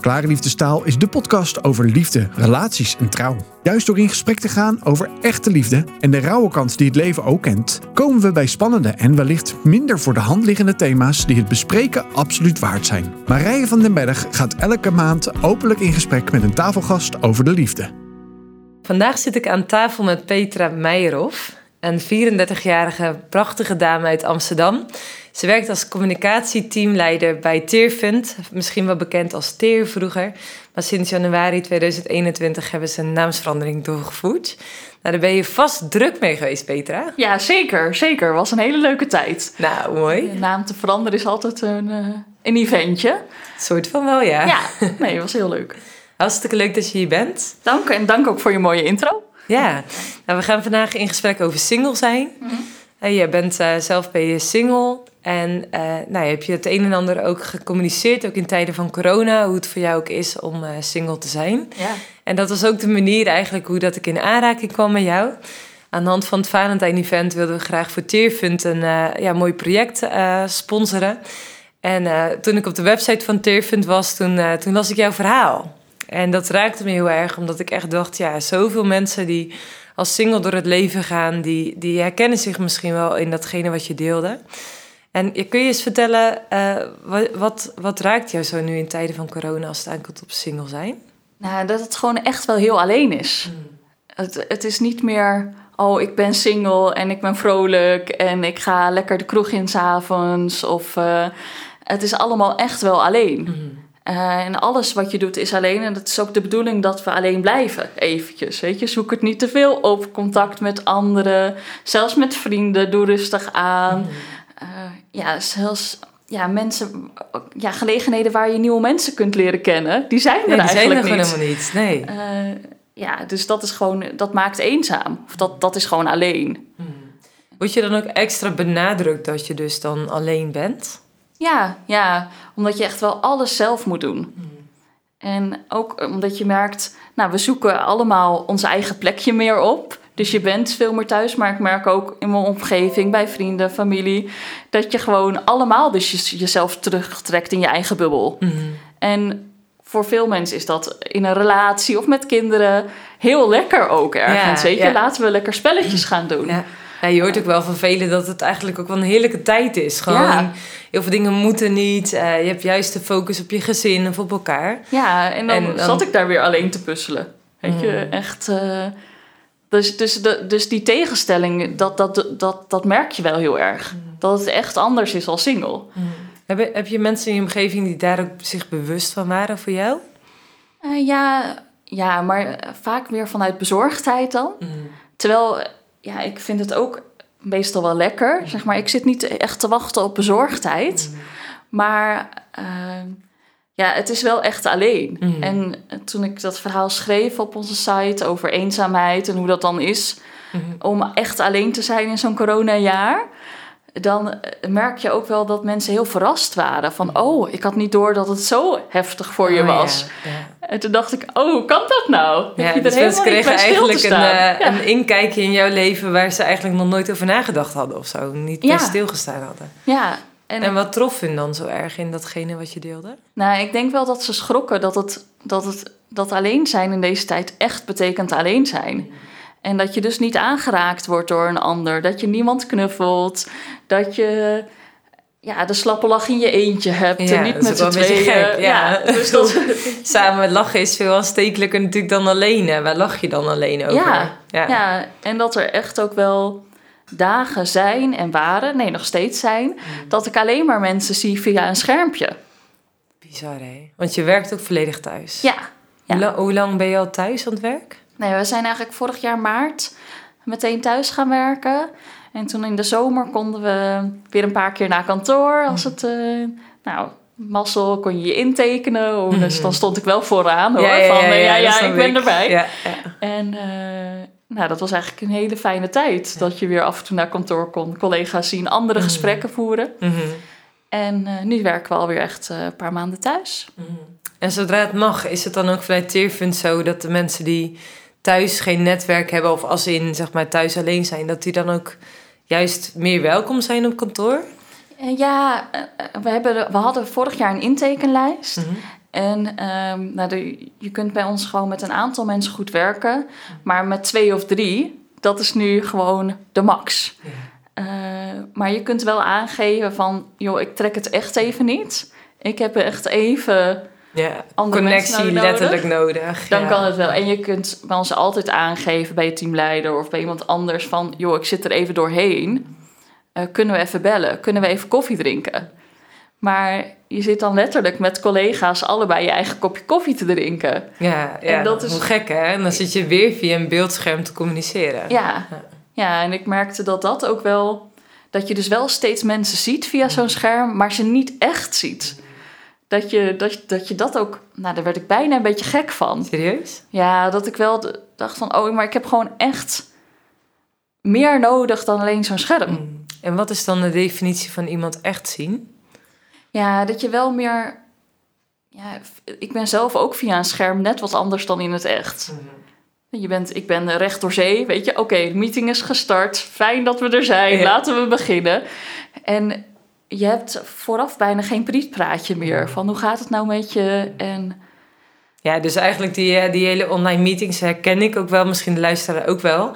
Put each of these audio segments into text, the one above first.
Klare Liefdestaal is de podcast over liefde, relaties en trouw. Juist door in gesprek te gaan over echte liefde en de rauwe kant die het leven ook kent, komen we bij spannende en wellicht minder voor de hand liggende thema's die het bespreken absoluut waard zijn. Marije van den Berg gaat elke maand openlijk in gesprek met een tafelgast over de liefde. Vandaag zit ik aan tafel met Petra Meijerhoff, een 34-jarige prachtige dame uit Amsterdam. Ze werkt als communicatieteamleider bij Teerfund, misschien wel bekend als Teer vroeger. Maar sinds januari 2021 hebben ze een naamsverandering doorgevoerd. Nou, daar ben je vast druk mee geweest, Petra. Ja, zeker. Zeker. Was een hele leuke tijd. Nou, mooi. De naam te veranderen is altijd een, uh, een eventje. soort van wel, ja. Ja, nee, het was heel leuk. Hartstikke leuk dat je hier bent. Dank en dank ook voor je mooie intro. Ja, nou, we gaan vandaag in gesprek over single zijn. Mm -hmm. je bent uh, zelf ben je single en uh, nou, heb je het een en ander ook gecommuniceerd, ook in tijden van corona, hoe het voor jou ook is om single te zijn. Ja. En dat was ook de manier eigenlijk hoe dat ik in aanraking kwam met jou. Aan de hand van het Valentijn Event wilden we graag voor Teerfund een ja, mooi project sponsoren. En toen ik op de website van Teerfund was, toen, toen las ik jouw verhaal. En dat raakte me heel erg, omdat ik echt dacht, ja, zoveel mensen die als single door het leven gaan, die, die herkennen zich misschien wel in datgene wat je deelde. En kun je eens vertellen, uh, wat, wat, wat, raakt jou zo nu in tijden van corona als het aankomt op single zijn? Nou, dat het gewoon echt wel heel alleen is. Hmm. Het, het is niet meer, oh, ik ben single en ik ben vrolijk en ik ga lekker de kroeg in s'avonds. Of uh, het is allemaal echt wel alleen. Hmm. Uh, en alles wat je doet is alleen. En het is ook de bedoeling dat we alleen blijven, eventjes. Weet je, zoek het niet te veel op. Contact met anderen, zelfs met vrienden. Doe rustig aan. Hmm. Uh, ja, zelfs ja, mensen, ja, gelegenheden waar je nieuwe mensen kunt leren kennen, die zijn er nee, die eigenlijk zijn er niet. helemaal niet. Nee. Uh, ja, dus dat is gewoon, dat maakt eenzaam. Of dat, dat is gewoon alleen. Hmm. Word je dan ook extra benadrukt dat je dus dan alleen bent? Ja, ja, omdat je echt wel alles zelf moet doen. Hmm. En ook omdat je merkt, nou, we zoeken allemaal ons eigen plekje meer op. Dus je bent veel meer thuis, maar ik merk ook in mijn omgeving, bij vrienden, familie, dat je gewoon allemaal dus jezelf terugtrekt in je eigen bubbel. Mm. En voor veel mensen is dat in een relatie of met kinderen heel lekker ook ergens. Ja, weet je, ja. laten we lekker spelletjes gaan doen. Ja. Ja, je hoort ook wel van velen dat het eigenlijk ook wel een heerlijke tijd is. Gewoon Ja. heel veel dingen moeten niet. Eh, je hebt juist de focus op je gezin of op elkaar. Ja, en dan, En dan- zat ik daar weer alleen te puzzelen. Weet je, Mm. echt. eh, dus, dus, de, dus die tegenstelling, dat, dat, dat, dat merk je wel heel erg. Mm. Dat het echt anders is als single. Heb, heb je mensen in je omgeving die daar ook zich bewust van waren voor jou? Eh, ja, ja, maar vaak meer vanuit bezorgdheid dan. Terwijl, ja, ik vind het ook meestal wel lekker. Zeg maar, ik zit niet echt te wachten op bezorgdheid. Maar eh, ja, het is wel echt alleen. Mhm. En toen ik dat verhaal schreef op onze site over eenzaamheid en hoe dat dan is om echt alleen te zijn in zo'n coronajaar, dan eh, merk je ook wel dat mensen heel verrast waren. Van, oh, ik had niet door dat het zo heftig voor je. Oh, was. Ja, En toen dacht ik, oh, hoe kan dat nou? Heb Ja, je dus mensen kregen eigenlijk een, Ja. een inkijkje in jouw leven waar ze eigenlijk nog nooit over nagedacht hadden of zo. Niet bij stilgestaan hadden. Ja, en, En wat trof hun dan zo erg in datgene wat je deelde? nou, ik denk wel dat ze schrokken dat het, dat het dat alleen zijn in deze tijd echt betekent alleen zijn. En dat je dus niet aangeraakt wordt door een ander. Dat je niemand knuffelt. Dat je ja, de slappe lach in je eentje hebt. Ja, en niet met z'n tweeën. gek, ja. dus dat, Samen lachen is veel aanstekelijker natuurlijk dan alleen. hè. Waar lach je dan alleen over? Ja, ja. en dat er echt ook wel dagen zijn en waren, nee, nog steeds zijn, Mm. dat ik alleen maar mensen zie via een schermpje. Bizar hè? Want je werkt ook volledig thuis. Ja, hoe lang ben je al thuis aan het werk? Nee, we zijn eigenlijk vorig jaar maart meteen thuis gaan werken. En toen in de zomer konden we weer een paar keer naar kantoor. Als het, eh, nou, mazzel kon je je intekenen. Oh, Dus Mhm. dan stond ik wel vooraan hoor. Ja, ja, van, ja, eh, ja, ja, ik ben ik. erbij. Ja, ja. En eh, nou, dat was eigenlijk een hele fijne tijd. Dat je weer af en toe naar kantoor kon, collega's zien, andere Mhm. gesprekken voeren. Mhm. En nu werken we alweer echt een paar maanden thuis. En zodra het mag, is het dan ook vanuit Teerfund zo dat de mensen die thuis geen netwerk hebben, of als ze in zeg maar thuis alleen zijn, dat die dan ook juist meer welkom zijn op kantoor? Eh, ja, eh, we, hebben, de- we hadden vorig jaar een intekenlijst. Mhm. En ehm, nou, de, je kunt bij ons gewoon met een aantal mensen goed werken. Maar met twee of drie, dat is nu gewoon de max. Ja. Eh, maar je kunt wel aangeven van... joh, ik trek het echt even niet. Ik heb echt even Ja, andere connectie nodig. letterlijk nodig. Dan ja. kan het wel. En je kunt bij ons altijd aangeven bij je teamleider of bij iemand anders van, joh, ik zit er even doorheen. Eh, kunnen we even bellen? Kunnen we even koffie drinken? Maar je zit dan letterlijk met collega's allebei je eigen kopje koffie te drinken. Ja, ja. En dat is- hoe gek hè? En dan zit je weer via een beeldscherm te communiceren. Ja. Ja. ja, en ik merkte dat dat ook wel, dat je dus wel steeds mensen ziet via zo'n scherm, maar ze niet echt ziet. Dat je dat, dat je dat ook, nou daar werd ik bijna een beetje gek van. Serieus? Ja, dat ik wel dacht van, oh, maar ik heb gewoon echt meer nodig dan alleen zo'n scherm. Mm. En wat is dan de definitie van iemand echt zien? Ja, dat je wel meer. Ja, ik ben zelf ook via een scherm net wat anders dan in het echt. Je bent, ik ben recht door zee, weet je. Oké, de meeting is gestart. Fijn dat we er zijn. Ja. Laten we beginnen. En je hebt vooraf bijna geen prietpraatje meer. Van hoe gaat het nou met je? En Ja, dus eigenlijk die, eh, die hele online meetings herken ik ook wel, misschien de luisteraar ook wel.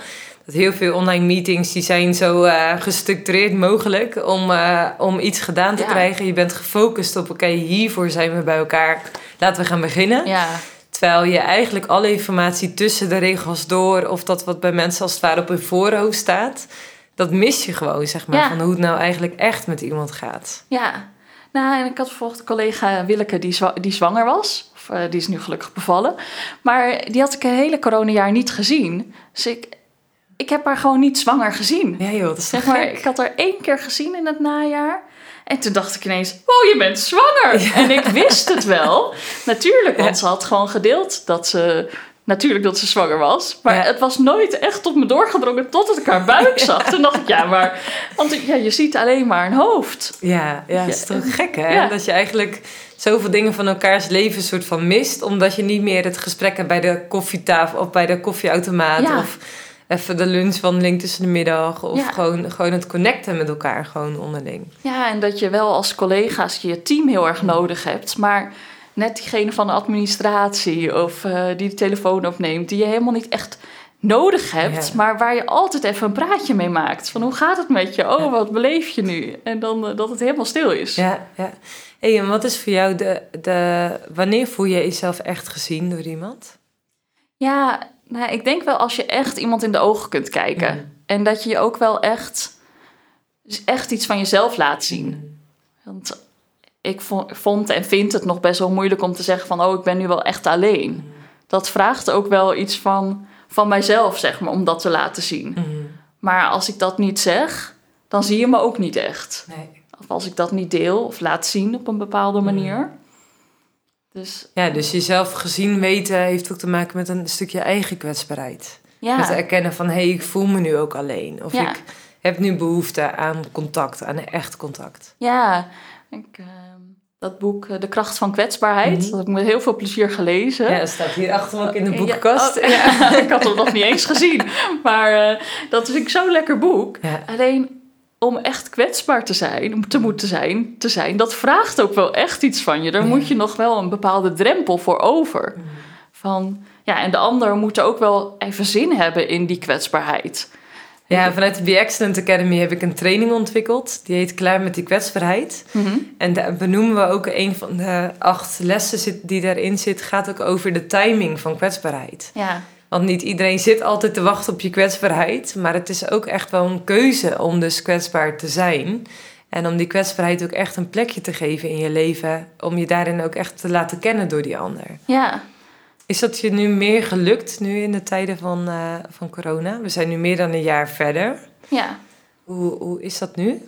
Dat heel veel online meetings die zijn zo eh, gestructureerd mogelijk om, eh, om iets gedaan te Ja. krijgen. Je bent gefocust op, oké, hiervoor zijn we bij elkaar. Laten we gaan beginnen. ja, Terwijl je eigenlijk alle informatie tussen de regels door, of dat wat bij mensen als het ware op hun voorhoofd staat, dat mis je gewoon, zeg maar, Ja. van hoe het nou eigenlijk echt met iemand gaat. ja. Nou, en ik had bijvoorbeeld een collega Willeke die, zwa- die zwanger was. Of, eh, die is nu gelukkig bevallen. Maar die had ik een hele coronajaar niet gezien. Dus ik, ik heb haar gewoon niet zwanger gezien. Ja joh, dat is Zeg maar, gek? ik had haar één keer gezien in het najaar. En toen dacht ik ineens, oh, je bent zwanger. En ik wist het wel. Natuurlijk, want Ja. ze had gewoon gedeeld dat ze... Natuurlijk dat ze zwanger was. Maar Ja. het was nooit echt tot me doorgedrongen totdat ik haar buik zag. Toen dacht ik, ja, maar... Want ja, je ziet alleen maar een hoofd. Ja, ja, het is toch gek hè? Ja. Dat je eigenlijk zoveel dingen van elkaars leven soort van mist. Omdat je niet meer het gesprek hebt bij de koffietafel of bij de koffieautomaat. Of even de lunchwandeling tussen de middag. Of Ja. gewoon, gewoon het connecten met elkaar gewoon onderling. Ja, en dat je wel als collega's je team heel erg nodig hebt. Maar net diegene van de administratie of eh, die de telefoon opneemt... die je helemaal niet echt nodig hebt... Ja. maar waar je altijd even een praatje mee maakt. Van hoe gaat het met je? Oh, Ja. wat beleef je nu? En dan eh, dat het helemaal stil is. Ja, ja. Hey, en wat is voor jou de, de... Wanneer voel je jezelf echt gezien door iemand? Ja, nou, ik denk wel als je echt iemand in de ogen kunt kijken. Mhm. En dat je je ook wel echt, echt iets van jezelf laat zien. Want ik vo- vond en vind het nog best wel moeilijk om te zeggen van... oh, ik ben nu wel echt alleen. Dat vraagt ook wel iets van, van mijzelf, zeg maar, om dat te laten zien. Mhm. Maar als ik dat niet zeg, dan zie je me ook niet echt. Nee. Of als ik dat niet deel of laat zien op een bepaalde manier. Dus Ja, dus jezelf gezien weten heeft ook te maken met een stukje eigen kwetsbaarheid. ja, Met erkennen van, hé, hey, ik voel me nu ook alleen. Of Ja. ik heb nu behoefte aan contact, aan echt contact. Ja, ik, ehm, dat boek eh, De kracht van kwetsbaarheid, Mhm. dat heb ik met heel veel plezier gelezen. Ja, dat staat hier achter me ook in de Ja, boekenkast. oh, ja, ik had het nog niet eens gezien. Maar eh, dat vind ik zo'n lekker boek. Ja. Alleen om echt kwetsbaar te zijn, om te moeten zijn, te zijn, dat vraagt ook wel echt iets van je. Daar moet je nog wel een bepaalde drempel voor over. Van, ja, en de ander moet er ook wel even zin hebben in die kwetsbaarheid. Ja, vanuit de Be Excellent Academy heb ik een training ontwikkeld. Die heet Klaar met die kwetsbaarheid. Mhm. En daar benoemen we ook een van de acht lessen die daarin zit, gaat ook over de timing van kwetsbaarheid. Ja, Want niet iedereen zit altijd te wachten op je kwetsbaarheid. Maar het is ook echt wel een keuze om dus kwetsbaar te zijn. En om die kwetsbaarheid ook echt een plekje te geven in je leven. Om je daarin ook echt te laten kennen door die ander. ja. Is dat je nu meer gelukt, nu in de tijden van, eh, van corona? We zijn nu meer dan een jaar verder. ja. Hoe, hoe is dat nu?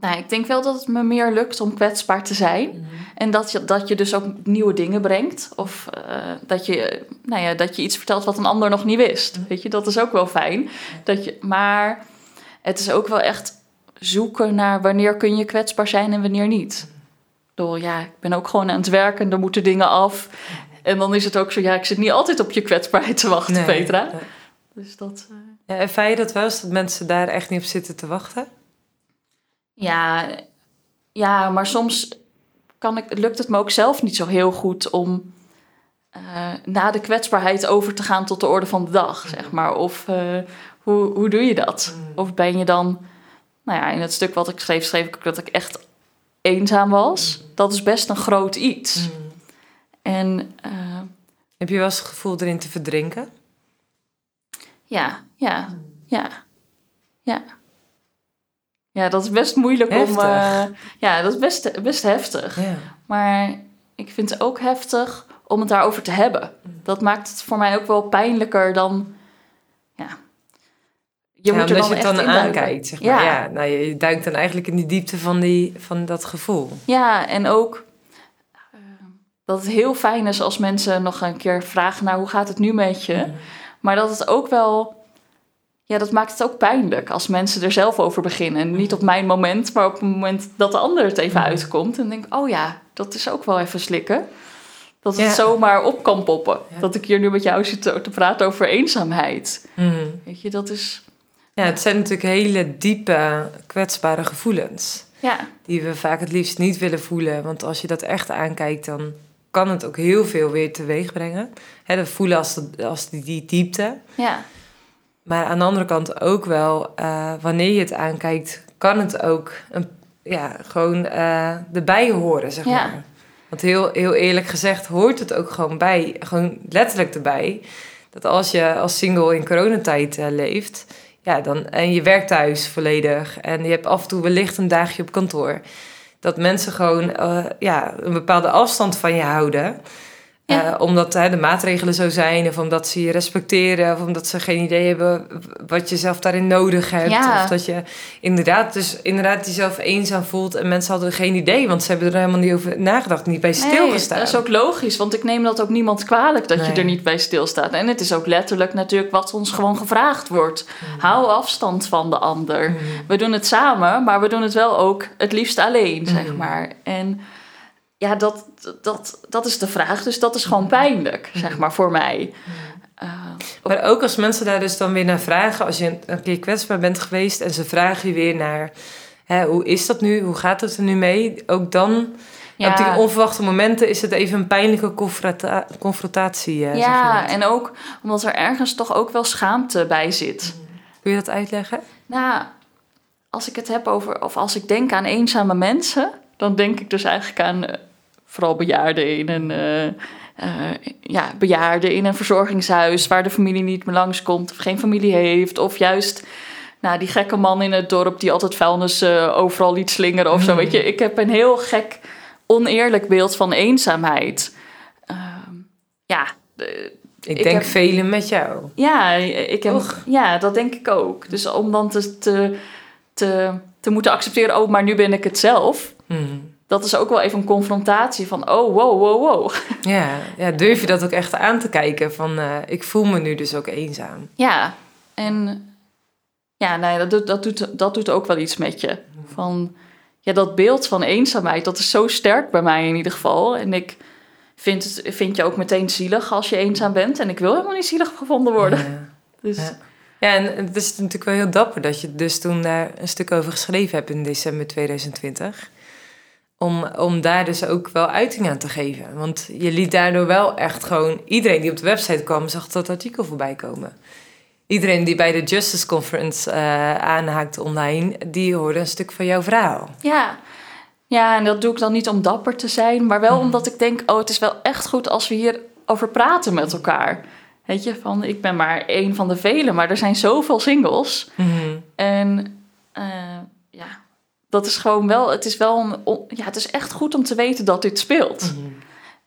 Nou, ik denk wel dat het me meer lukt om kwetsbaar te zijn. En dat je, dat je dus ook nieuwe dingen brengt. Of eh, dat, je, nou ja, dat je iets vertelt wat een ander nog niet wist. Weet je, dat is ook wel fijn. Dat je, maar het is ook wel echt zoeken naar wanneer kun je kwetsbaar zijn en wanneer niet. Door ja, ik ben ook gewoon aan het werken, er moeten dingen af. En dan is het ook zo, ja, ik zit niet altijd op je kwetsbaarheid te wachten, Nee. Petra. Nee. Dus dat. eh, Ja, ervaar je dat wel eens, dat mensen daar echt niet op zitten te wachten? Ja, ja, maar soms kan ik, lukt het me ook zelf niet zo heel goed om uh, na de kwetsbaarheid over te gaan tot de orde van de dag, zeg maar. Of uh, hoe, hoe doe je dat? Mm. Of ben je dan, nou ja, in het stuk wat ik schreef, schreef ik ook dat ik echt eenzaam was. Dat is best een groot iets. En uh, heb je wel eens het gevoel erin te verdrinken? Ja, ja, ja, ja. Ja, dat is best moeilijk heftig. om. Uh, ja, dat is best, best heftig. Ja. Maar ik vind het ook heftig om het daarover te hebben. Dat maakt het voor mij ook wel pijnlijker dan. Ja. Je ja, moet er dan je het dan aankijkt. Zeg maar. ja. ja nou, je duikt dan eigenlijk in die diepte van, die, van dat gevoel. Ja, en ook dat het heel fijn is als mensen nog een keer vragen: Nou, hoe gaat het nu met je? Mm. Maar dat het ook wel. Ja, dat maakt het ook pijnlijk als mensen er zelf over beginnen. En niet op mijn moment, maar op het moment dat de ander het even uitkomt. En denk, oh ja, dat is ook wel even slikken. Dat het Ja. zomaar op kan poppen. Ja. Dat ik hier nu met jou zit te, te praten over eenzaamheid. Mm. Weet je, dat is... Ja, het zijn natuurlijk hele diepe, kwetsbare gevoelens. Ja, Die we vaak het liefst niet willen voelen. Want als je dat echt aankijkt, dan kan het ook heel veel weer teweeg brengen. Hè, dat voelen als, de- als die, die diepte. ja, Maar aan de andere kant ook wel, eh, wanneer je het aankijkt, kan het ook een, ja, gewoon eh erbij horen, zeg Ja. maar. Want heel, heel eerlijk gezegd hoort het ook gewoon bij, gewoon letterlijk erbij. Dat als je als single in coronatijd eh, leeft, ja, dan, en je werkt thuis volledig en je hebt af en toe wellicht een dagje op kantoor, dat mensen gewoon eh, ja, een bepaalde afstand van je houden. Ja. Eh, omdat hè, de maatregelen zo zijn, of omdat ze je respecteren, of omdat ze geen idee hebben wat je zelf daarin nodig hebt. Ja. Of dat je inderdaad, dus inderdaad jezelf eenzaam voelt en mensen hadden geen idee, want ze hebben er helemaal niet over nagedacht, niet bij stilgestaan. Nee, dat is ook logisch, want ik neem dat ook niemand kwalijk dat Nee. je er niet bij stilstaat. En het is ook letterlijk natuurlijk wat ons gewoon gevraagd wordt. Hou afstand van de ander. Mm. We doen het samen, maar we doen het wel ook het liefst alleen, zeg Mhm. maar. En ja, dat, dat, dat is de vraag. Dus dat is gewoon pijnlijk, zeg maar, voor mij. Eh, Maar ook als mensen daar dus dan weer naar vragen, als je een keer kwetsbaar bent geweest en ze vragen je weer naar, hè, hoe is dat nu, hoe gaat het er nu mee? Ook dan, ja, op die onverwachte momenten, is het even een pijnlijke confronta- confrontatie. eh, zeg ja en ook omdat er ergens toch ook wel schaamte bij zit. Kun je dat uitleggen? Nou, als ik het heb over, of als ik denk aan eenzame mensen, dan denk ik dus eigenlijk aan eh, vooral bejaarden in een, eh, eh, ja, bejaarden in een verzorgingshuis waar de familie niet meer langskomt of geen familie heeft. Of juist nou, die gekke man in het dorp die altijd vuilnis overal liet slingeren of zo. Mm. Weet je, ik heb een heel gek, oneerlijk beeld van eenzaamheid. Ehm, ja, Ik, Ik denk heb- velen met jou. ja, ik heb, ja, dat denk ik ook. Dus om dan te, te, te, te moeten accepteren, oh, maar nu ben ik het zelf. Hmm. Dat is ook wel even een confrontatie van, oh, wow, wow, wow. Ja, ja, durf je dat ook echt aan te kijken van, eh, ik voel me nu dus ook eenzaam. Ja, en ja, nee, dat, doet, dat, doet, dat doet ook wel iets met je. Van, ja, dat beeld van eenzaamheid, dat is zo sterk bij mij in ieder geval. En ik vind, het, vind je ook meteen zielig als je eenzaam bent. En ik wil helemaal niet zielig gevonden worden. Ja. Dus Ja. Ja, en het is natuurlijk wel heel dapper dat je dus toen daar een stuk over geschreven hebt in december 2020. Om, om daar dus ook wel uiting aan te geven. Want je liet daardoor wel echt gewoon... Iedereen die op de website kwam, zag dat artikel voorbij komen. Iedereen die bij de Justice Conference eh aanhaakte online... die hoorde een stuk van jouw verhaal. Ja. ja, en dat doe ik dan niet om dapper te zijn, maar wel Mhm. omdat ik denk: oh, het is wel echt goed als we hier over praten met elkaar. Weet je, van ik ben maar één van de velen, maar er zijn zoveel singles. Mhm. En eh, ja, dat is gewoon wel, het is wel een, ja, het is echt goed om te weten dat dit speelt. Mhm.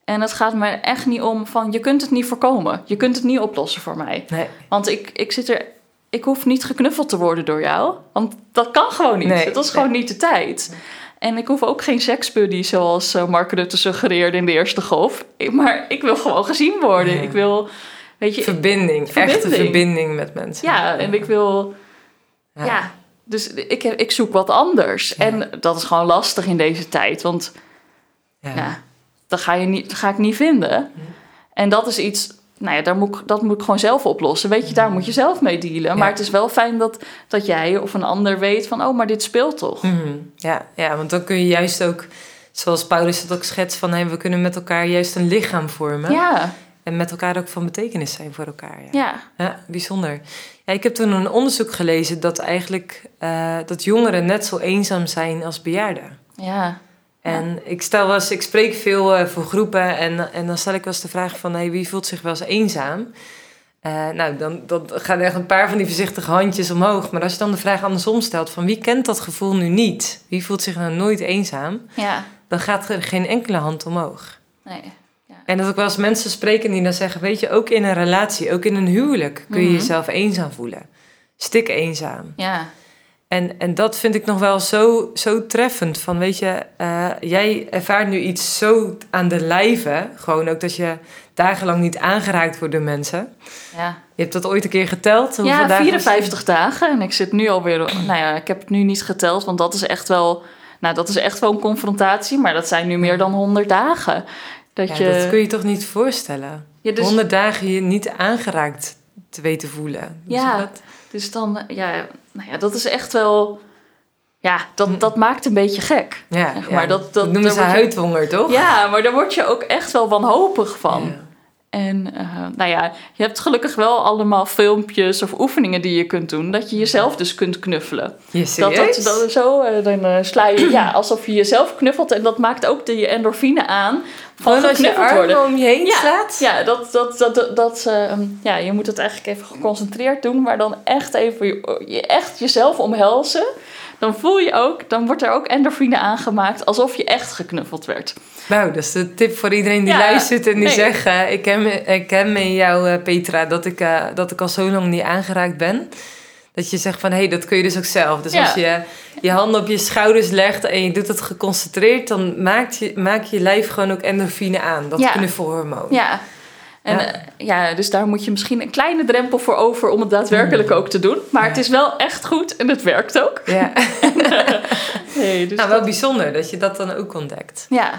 En het gaat me echt niet om van je kunt het niet voorkomen, je kunt het niet oplossen voor mij. Nee. Want ik, ik zit er, ik hoef niet geknuffeld te worden door jou. Want dat kan gewoon niet. Nee, Het is gewoon niet de tijd. En ik hoef ook geen seksbuddy zoals eh, Mark Rutte suggereerde in de eerste golf. Maar ik wil gewoon gezien worden. Ja. Ik wil, weet je, Verbinding, echte Verbinding. met mensen. ja, en ik wil, ja. dus ik, ik zoek wat anders. En dat is gewoon lastig in deze tijd, want Ja. ja, dat, ga je niet, dat ga ik niet vinden. En dat is iets, nou ja, daar moet ik, dat moet ik gewoon zelf oplossen. Weet je, daar moet je zelf mee dealen. Maar het is wel fijn dat, dat jij of een ander weet van, oh, maar dit speelt toch. Mhm. Ja, ja, want dan kun je juist ook zoals Paulus het ook schetst van... Hey, we kunnen met elkaar juist een lichaam vormen. Ja, En met elkaar ook van betekenis zijn voor elkaar. Ja, ja, ja bijzonder. Ja, ik heb toen een onderzoek gelezen dat eigenlijk... eh, dat jongeren net zo eenzaam zijn als bejaarden. ja. En ik stel wel eens, ik spreek veel eh, voor groepen en, en dan stel ik wel eens de vraag van hey, wie voelt zich wel eens eenzaam? Eh, nou, dan, dan gaan er echt een paar van die voorzichtige handjes omhoog. Maar als je dan de vraag andersom stelt van wie kent dat gevoel nu niet? Wie voelt zich nou nooit eenzaam? ja. Dan gaat er geen enkele hand omhoog. Nee. En dat ik wel eens mensen spreken die dan zeggen, weet je, ook in een relatie, ook in een huwelijk kun je Mhm. jezelf eenzaam voelen. Stik eenzaam. Ja, En, en dat vind ik nog wel zo, zo treffend. Van weet je, eh, jij ervaart nu iets zo aan de lijve. Gewoon ook dat je dagenlang niet aangeraakt wordt door mensen. ja. Je hebt dat ooit een keer geteld? Hoeveel ja, dagen 54 dagen. En ik zit nu alweer... Nou ja, ik heb het nu niet geteld, want dat is echt wel... Nou, dat is echt wel een confrontatie. Maar dat zijn nu meer dan 100 dagen. Dat Ja, je... dat kun je toch niet voorstellen? Ja, dus, 100 dagen je niet aangeraakt te weten voelen. Hoe Ja. dat? dus dan... Ja, nou ja, dat is echt wel... Ja, dat, dat maakt een beetje gek. Ja, Zeg ja. maar, dat- dat- noemen daar ze je- huidhonger, toch? Ja, maar daar word je ook echt wel wanhopig van. Ja. En eh, nou ja, je hebt gelukkig wel allemaal filmpjes of oefeningen die je kunt doen. Dat je jezelf dus kunt knuffelen. Je Dat, dat, dat zo, eh, dan eh, sla je ja, alsof je jezelf knuffelt. En dat maakt ook de endorfine aan van Gewoon als je armen worden. om je heen Ja, slaat? Ja, dat, dat, dat, dat, dat, eh, ja, je moet het eigenlijk even geconcentreerd doen. Maar dan echt even je echt jezelf omhelzen. Dan voel je ook, dan wordt er ook endorfine aangemaakt alsof je echt geknuffeld werd. Nou, dat is de tip voor iedereen die Ja, luistert en die nee. zegt... ik, ken, ik ken me in jou, eh, Petra, dat ik, eh, dat ik al zo lang niet aangeraakt ben. Dat je zegt van, hé, hey, dat kun je dus ook zelf. Dus Ja. als je je handen op je schouders legt en je doet het geconcentreerd... dan maakt je, maak je lijf gewoon ook endorfine aan, dat Ja. knuffelhormoon. Ja. En Ja. ja. dus daar moet je misschien een kleine drempel voor over om het daadwerkelijk ook te doen. Maar Ja. het is wel echt goed en het werkt ook. Ja. Nee, dus Nou, wel bijzonder dat je dat dan ook ontdekt. ja.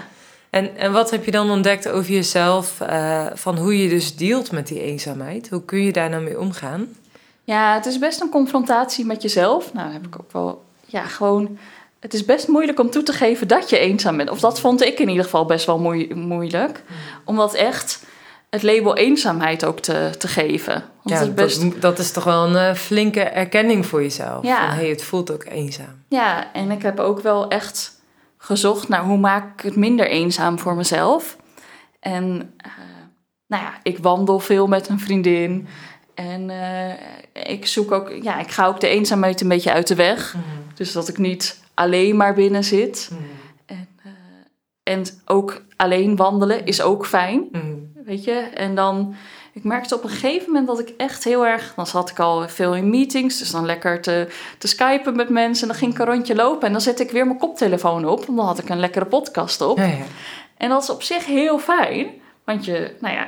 En, en wat heb je dan ontdekt over jezelf, eh, van hoe je dus dealt met die eenzaamheid? Hoe kun je daar nou mee omgaan? ja, het is best een confrontatie met jezelf. Nou, heb ik ook wel, ja, gewoon. Het is best moeilijk om toe te geven dat je eenzaam bent. Of dat vond ik in ieder geval best wel moei- moeilijk. Om dat echt het label eenzaamheid ook te, te geven. Want Ja, het is best, dat, dat is toch wel een eh, flinke erkenning voor jezelf. Ja. Van, hey, het voelt ook eenzaam. Ja, en ik heb ook wel echt gezocht naar hoe maak ik het minder eenzaam voor mezelf. En eh, nou ja, ik wandel veel met een vriendin. En eh, ik zoek ook, ja, ik ga ook de eenzaamheid een beetje uit de weg. Dus dat ik niet alleen maar binnen zit. En, eh, en ook alleen wandelen is ook fijn, Mm. Weet je. En dan, ik merkte op een gegeven moment dat ik echt heel erg... Dan zat ik al veel in meetings, dus dan lekker te, te skypen met mensen. En dan ging ik een rondje lopen en dan zette ik weer mijn koptelefoon op. Want dan had ik een lekkere podcast op. Ja, ja. En dat is op zich heel fijn, want je, nou ja...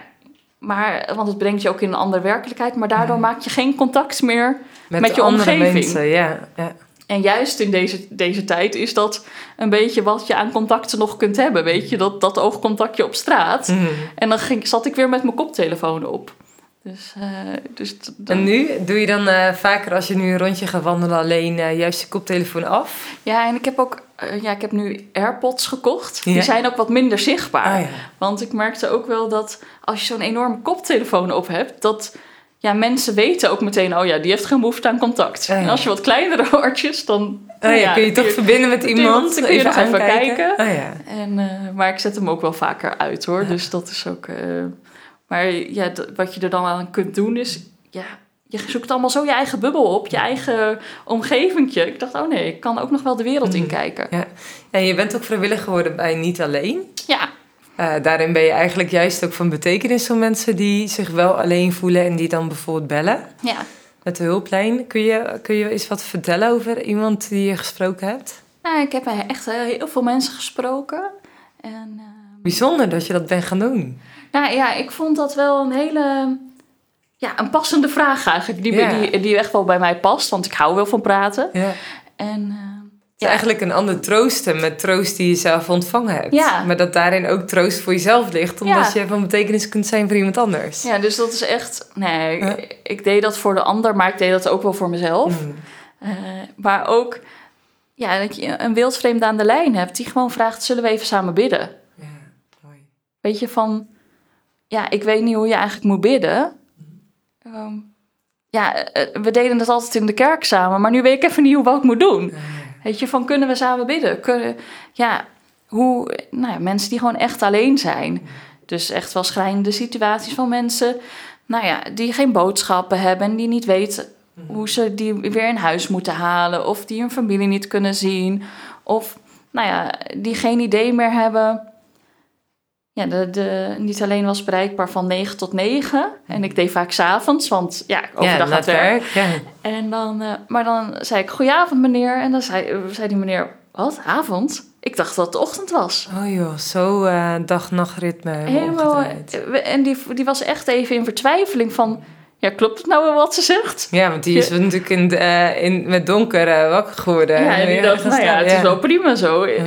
Maar, want het brengt je ook in een andere werkelijkheid. Maar daardoor maak je geen contact meer Met je omgeving. mensen, ja. ja. En juist in deze, deze tijd is dat een beetje wat je aan contacten nog kunt hebben. Weet je, dat, dat oogcontactje op straat. Mm. En dan ging, zat ik weer met mijn koptelefoon op. Dus, eh, dus dan- En nu doe je dan eh, vaker als je nu een rondje gaat wandelen alleen eh, juist je koptelefoon af? Ja, en ik heb ook ja, ik heb nu AirPods gekocht. Ja. Die zijn ook wat minder zichtbaar. Ah, ja. Want ik merkte ook wel dat als je zo'n enorme koptelefoon op hebt, dat ja, mensen weten ook meteen, oh ja, die heeft geen behoefte aan contact. Ja. En als je wat kleinere oortjes, dan. Oh ja, kun je toch verbinden met iemand? dan kun je nog even kijken. Oh ja. En, eh, maar ik zet hem ook wel vaker uit hoor. Dus dat is ook. eh, maar ja, wat je er dan aan kunt doen is. Ja, je zoekt allemaal zo je eigen bubbel op, je eigen omgevingje. Ik dacht, oh nee, ik kan ook nog wel de wereld Mhm. inkijken. Ja. En je bent ook vrijwillig geworden bij Niet Alleen. Ja, Eh, daarin ben je eigenlijk juist ook van betekenis voor mensen die zich wel alleen voelen en die dan bijvoorbeeld bellen ja. met de hulplijn. Kun je, kun je eens wat vertellen over iemand die je gesproken hebt? Nou, ik heb echt eh, heel veel mensen gesproken. En eh, Bijzonder dat je dat bent gaan doen. nou ja, ik vond dat wel een hele. Ja, een passende vraag eigenlijk. Die, die, die echt wel bij mij past, want ik hou wel van praten. Ja. En Eigenlijk een ander troosten met troost die je zelf ontvangen hebt. Ja. Maar dat daarin ook troost voor jezelf ligt, omdat Ja. je van betekenis kunt zijn voor iemand anders. ja, dus dat is echt. Nee, ik, ik deed dat voor de ander, maar ik deed dat ook wel voor mezelf. Mm. Eh, maar ook, ja, dat je een wildvreemde aan de lijn hebt die gewoon vraagt: zullen we even samen bidden? Ja, mooi. Weet je van, ja, ik weet niet hoe je eigenlijk moet bidden. Ehm, ja, eh, we deden het altijd in de kerk samen, maar nu weet ik even niet hoe wat ik moet doen. Weet je, van kunnen we samen bidden? Kunnen, ja, hoe, nou ja, mensen die gewoon echt alleen zijn. Dus echt wel schrijnende situaties van mensen, nou ja, die geen boodschappen hebben en die niet weten hoe ze die weer in huis moeten halen. Of die hun familie niet kunnen zien. Of, nou ja, die geen idee meer hebben. Ja, de, de, niet alleen was bereikbaar van 9 tot 9. En ik deed vaak s'avonds, want ja, overdag ja, aan het werk. Ja. En dan, eh, maar dan zei ik, goedenavond meneer. En dan zei, zei die meneer, wat, avond? Ik dacht dat het ochtend was. Oh joh, zo eh dag-nachtritme Helemaal, eh, en die, die was echt even in vertwijfeling van, ja, klopt het nou wel wat ze zegt? Ja, want die is natuurlijk in, de, eh, in, met donker eh, wakker geworden. Ja, en die dacht, nou ja, het is wel prima zo. Eh,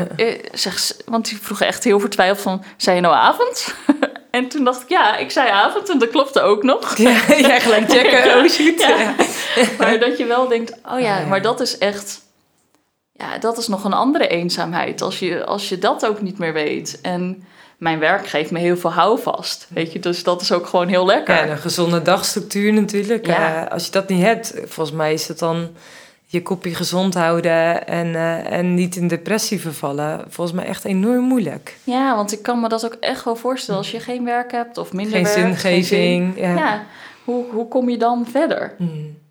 Zeg, ze- want die vroeg echt heel vertwijfeld van, zei je nou avond? en toen dacht ik, ja, ik zei avond en dat klopte ook nog. Ja, ja, gelijk checken. Oh shit. Ja. Ja. Maar dat je wel denkt, oh ja, Ah, ja. maar dat is echt... Ja, dat is nog een andere eenzaamheid. Als je, als je dat ook niet meer weet. En mijn werk geeft me heel veel houvast. Weet je, dus dat is ook gewoon heel lekker. Ja, en een gezonde dagstructuur natuurlijk. Ja. Eh, als je dat niet hebt, volgens mij is het dan je kopje gezond houden en, eh, en niet in depressie vervallen. Volgens mij echt enorm moeilijk. Ja, want ik kan me dat ook echt wel voorstellen. Als je geen werk hebt of minder Geen werk. zingeving. Geen zin. ja. Ja, hoe, hoe kom je dan verder? Hmm.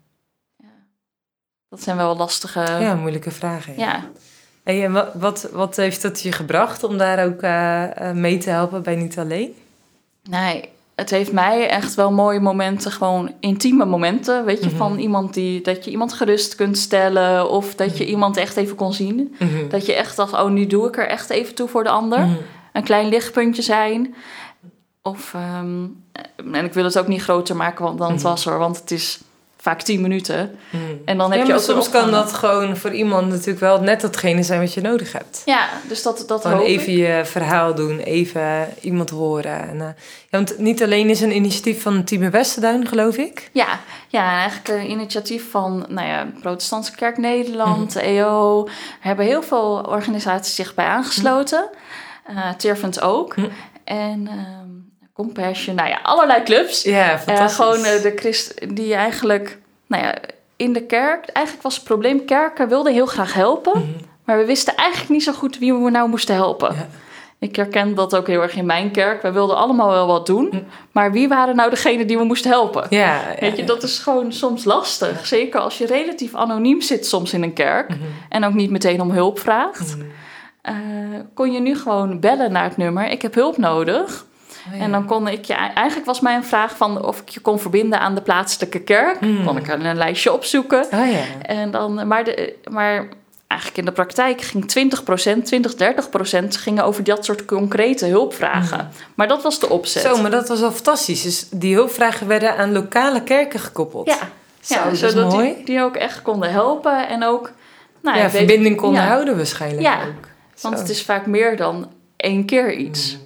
Dat zijn wel lastige... ja, moeilijke vragen. ja. Hey, en wat, wat, wat heeft het je gebracht om daar ook eh, eh, mee te helpen bij Niet Alleen? Nee, het heeft mij echt wel mooie momenten, gewoon intieme momenten. Weet je, Mhm. van iemand die, dat je iemand gerust kunt stellen. Of dat je iemand echt even kon zien. Mhm. Dat je echt dacht, oh, nu doe ik er echt even toe voor de ander. Mhm. Een klein lichtpuntje zijn. Of, ehm, en ik wil het ook niet groter maken want dan het Mhm. was er, want het is vaak tien minuten. Mhm. En dan heb Ja, je ook soms kan dat gewoon voor iemand natuurlijk wel net datgene zijn wat je nodig hebt. Ja, dus dat, dat Gewoon hoop even ik. je verhaal doen, even iemand horen. En, eh, ja, want niet alleen is een initiatief van Team Westerduin, geloof ik. Ja, ja, en eigenlijk een initiatief van nou ja, Protestantse Kerk Nederland, Mhm. EO. Er hebben heel veel organisaties zich bij aangesloten. Eh Tervent ook. Mhm. En ehm, Compassion, nou ja, allerlei clubs. Ja, Eh, fantastisch. gewoon eh, de christen die eigenlijk, nou ja, in de kerk, eigenlijk was het probleem, kerken wilden heel graag helpen, Mhm. maar we wisten eigenlijk niet zo goed wie we nou moesten helpen. Ja. Ik herken dat ook heel erg in mijn kerk. We wilden allemaal wel wat doen, Mhm. maar wie waren nou degene die we moesten helpen? Ja, Weet je, dat is gewoon soms lastig. Zeker als je relatief anoniem zit soms in een kerk Mhm. en ook niet meteen om hulp vraagt. Eh, kon je nu gewoon bellen naar het nummer, ik heb hulp nodig. Oh, ja. En dan kon ik je, eigenlijk was mijn vraag van of ik je kon verbinden aan de plaatselijke kerk. Hmm. Kon ik een lijstje opzoeken. Oh ja. En dan, maar, de, maar eigenlijk in de praktijk ging 20%, 20, 30% gingen over dat soort concrete hulpvragen. Maar dat was de opzet. Zo, maar dat was al fantastisch. Dus die hulpvragen werden aan lokale kerken gekoppeld. ja, Zo, ja zodat mooi. die, die ook echt konden helpen en ook... Nou, ja, verbinding konden ja, houden waarschijnlijk Ja, ook. Want Zo. het is vaak meer dan één keer iets. Mhm.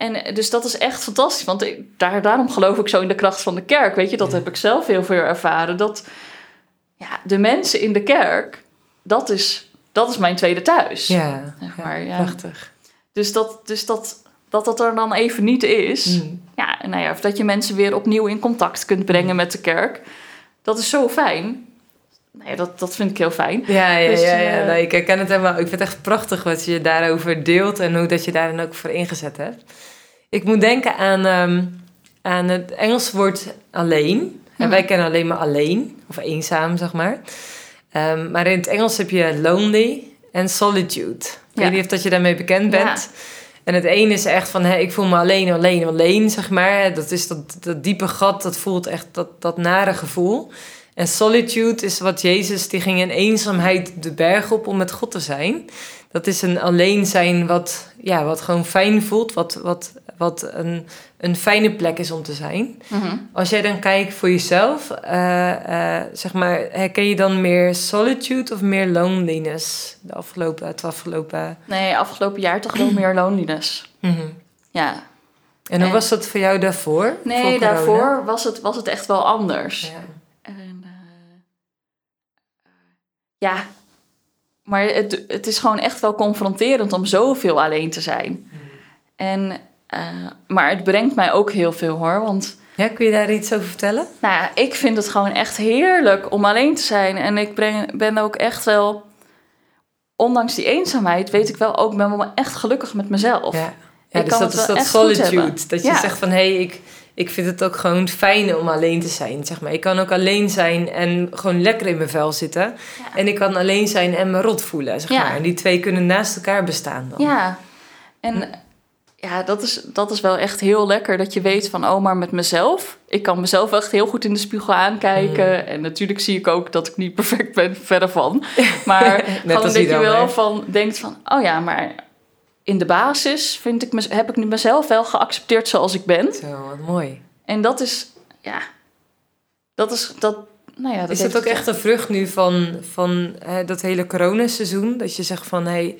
En eh, dus dat is echt fantastisch. Want ik, daar, daarom geloof ik zo in de kracht van de kerk. Weet je, dat Ja. heb ik zelf heel veel ervaren. Dat ja, de mensen in de kerk, dat is, dat is mijn tweede thuis. Ja, Zeg maar, ja. prachtig. Dus, dat, dus dat, dat dat er dan even niet is. Mhm. Ja, nou ja, of dat je mensen weer opnieuw in contact kunt brengen met de kerk. Dat is zo fijn. Nou ja, dat, dat vind ik heel fijn. Ja, ja, Dus, ja, ja. eh, Nee, ik herken het helemaal. Ik vind het echt prachtig wat je daarover deelt en hoe dat je daar dan ook voor ingezet hebt. Ik moet denken aan, ehm, aan het Engelse woord alleen. En Mhm. wij kennen alleen maar alleen, of eenzaam, zeg maar. Ehm, maar in het Engels heb je lonely en solitude. Ik Ja. weet niet of dat je daarmee bekend Ja. bent. En het ene is echt van, hé, ik voel me alleen, alleen, alleen, zeg maar. Dat is dat, dat diepe gat, dat voelt echt dat, dat nare gevoel. En solitude is wat Jezus, die ging in eenzaamheid de berg op om met God te zijn. Dat is een alleen zijn wat, ja, wat gewoon fijn voelt, wat, wat, wat een, een fijne plek is om te zijn. Mhm. Als jij dan kijkt voor jezelf, eh, eh, zeg maar, herken je dan meer solitude of meer loneliness de afgelopen, het afgelopen... Nee, afgelopen jaar toch wel meer loneliness. Mhm. Ja, En hoe En- was dat voor jou daarvoor? Nee, daarvoor was het, was het echt wel anders. Ja. En, eh, ja, maar het, het is gewoon echt wel confronterend om zoveel alleen te zijn. En, eh, maar het brengt mij ook heel veel hoor. Want Ja, kun je daar iets over vertellen? nou ja, ik vind het gewoon echt heerlijk om alleen te zijn. En ik breng, ben ook echt wel, ondanks die eenzaamheid, weet ik wel ook, ben wel echt gelukkig met mezelf. Ja, ja Ik dus kan dat het is dat solitude. Dat je Ja. zegt van, hé, hey, ik, ik vind het ook gewoon fijn om alleen te zijn, zeg maar. Ik kan ook alleen zijn en gewoon lekker in mijn vel zitten. Ja. En ik kan alleen zijn en me rot voelen, zeg Ja. maar. En die twee kunnen naast elkaar bestaan dan. Ja, en ja, dat is, dat is wel echt heel lekker dat je weet van, oh, maar met mezelf. Ik kan mezelf echt heel goed in de spiegel aankijken. En natuurlijk zie ik ook dat ik niet perfect ben, verder van. Maar gewoon als dat je wel van denkt van, oh ja, maar in de basis vind ik, heb ik nu mezelf wel geaccepteerd zoals ik ben. Zo, wat mooi. En dat is, ja, dat is, dat, nou ja, dat Is dat ook het echt een vrucht nu van, van hè, dat hele coronaseizoen? Dat je zegt van, hé, hey,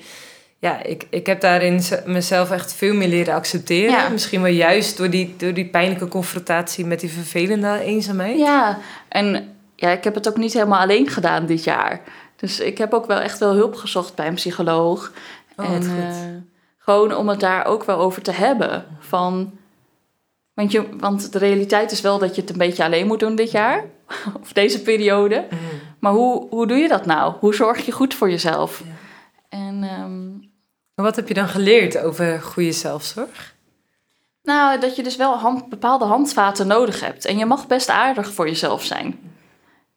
ja, ik, ik heb daarin mezelf echt veel meer leren accepteren. Ja. Misschien wel juist door die, door die pijnlijke confrontatie met die vervelende eenzaamheid. Ja, en ja, ik heb het ook niet helemaal alleen gedaan dit jaar. Dus ik heb ook wel echt wel hulp gezocht bij een psycholoog. Oh, en goed. eh, gewoon om het daar ook wel over te hebben. Van, want, je, want de realiteit is wel dat je het een beetje alleen moet doen dit jaar. Of deze periode. Maar hoe, hoe doe je dat nou? Hoe zorg je goed voor jezelf? Ja. En ehm, Wat heb je dan geleerd over goede zelfzorg? nou, dat je dus wel hand, bepaalde handvaten nodig hebt. En je mag best aardig voor jezelf zijn.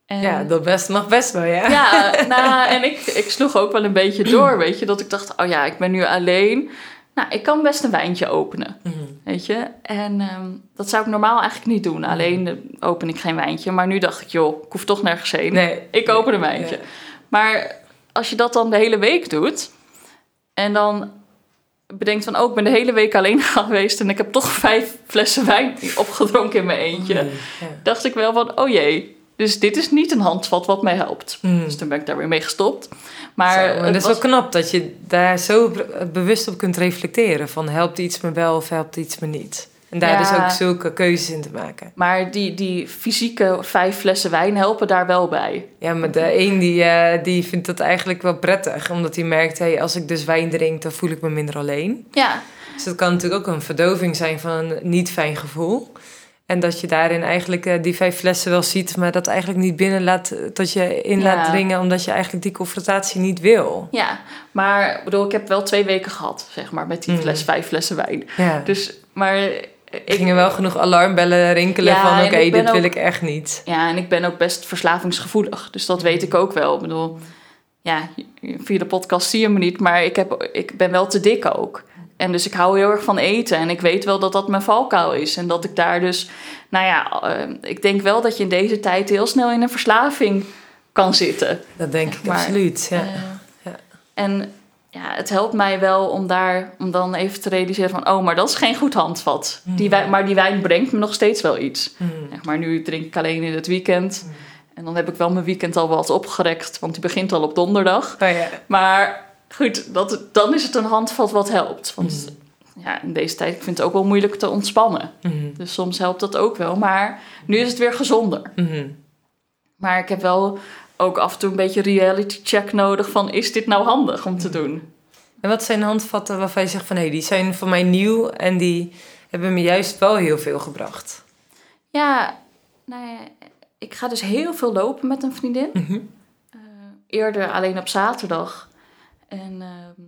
En, Ja, dat best, mag best wel, ja. Ja, nou, en ik, ik sloeg ook wel een beetje door, weet je. Dat ik dacht, oh ja, ik ben nu alleen. Nou, ik kan best een wijntje openen, Mhm. weet je. En ehm, dat zou ik normaal eigenlijk niet doen. Alleen eh, open ik geen wijntje. Maar nu dacht ik, joh, ik hoef toch nergens heen. Nee. Ik open een wijntje. Maar als je dat dan de hele week doet... en dan bedenkt van, oh, ik ben de hele week alleen geweest... en ik heb toch vijf flessen wijn opgedronken in mijn eentje... Mhm. Dacht ik wel van, oh jee... Dus dit is niet een handvat wat mij helpt. Mhm. Dus toen ben ik daar weer mee gestopt. Maar, Zo, het dat is was- wel knap dat je daar zo be- bewust op kunt reflecteren. Van helpt iets me wel of helpt iets me niet. En daar Ja. dus ook zulke keuzes in te maken. maar die, die fysieke vijf flessen wijn helpen daar wel bij. Ja, maar de een die, eh, die vindt dat eigenlijk wel prettig. Omdat hij merkt, hey, als ik dus wijn drink, dan voel ik me minder alleen. Ja, Dus dat kan natuurlijk ook een verdoving zijn van een niet fijn gevoel. En dat je daarin eigenlijk eh, die vijf flessen wel ziet, maar dat eigenlijk niet binnen laat, eh, dat je in Ja. laat dringen, omdat je eigenlijk die confrontatie niet wil. ja. Maar ik bedoel, ik heb wel twee weken gehad, zeg maar, met die Mhm. fles, vijf flessen wijn. Ja. Dus, maar er ik, gingen wel genoeg alarmbellen rinkelen Ja, van oké, dit wil ik echt niet. ja, en ik ben ook best verslavingsgevoelig. Dus dat weet ik ook wel. Ik bedoel, ja, via de podcast zie je me niet, maar ik, heb, ik ben wel te dik ook. En dus ik hou heel erg van eten. En ik weet wel dat dat mijn valkuil is. En dat ik daar dus, nou ja, eh, ik denk wel dat je in deze tijd heel snel in een verslaving kan zitten. Dat denk ik Maar, absoluut. Ja. Eh, Ja. En ja, het helpt mij wel om daar, om dan even te realiseren van, oh, maar dat is geen goed handvat. Die wijn, maar die wijn brengt me nog steeds wel iets. Zeg maar nu drink ik alleen in het weekend. En dan heb ik wel mijn weekend al wat opgerekt, want die begint al op donderdag. Oh ja. Maar goed, dat, dan is het een handvat wat helpt. Want ja, in deze tijd, ik vind het ook wel moeilijk te ontspannen. Mhm. Dus soms helpt dat ook wel. Maar nu is het weer gezonder. Mhm. Maar ik heb wel ook af en toe een beetje reality check nodig van... is dit nou handig om te doen? En wat zijn handvatten waarvan je zegt van hé, die zijn voor mij nieuw en die hebben me juist wel heel veel gebracht? Ja, nou ja, ik ga dus heel veel lopen met een vriendin. Mhm. Eh, eerder alleen op zaterdag. En ehm,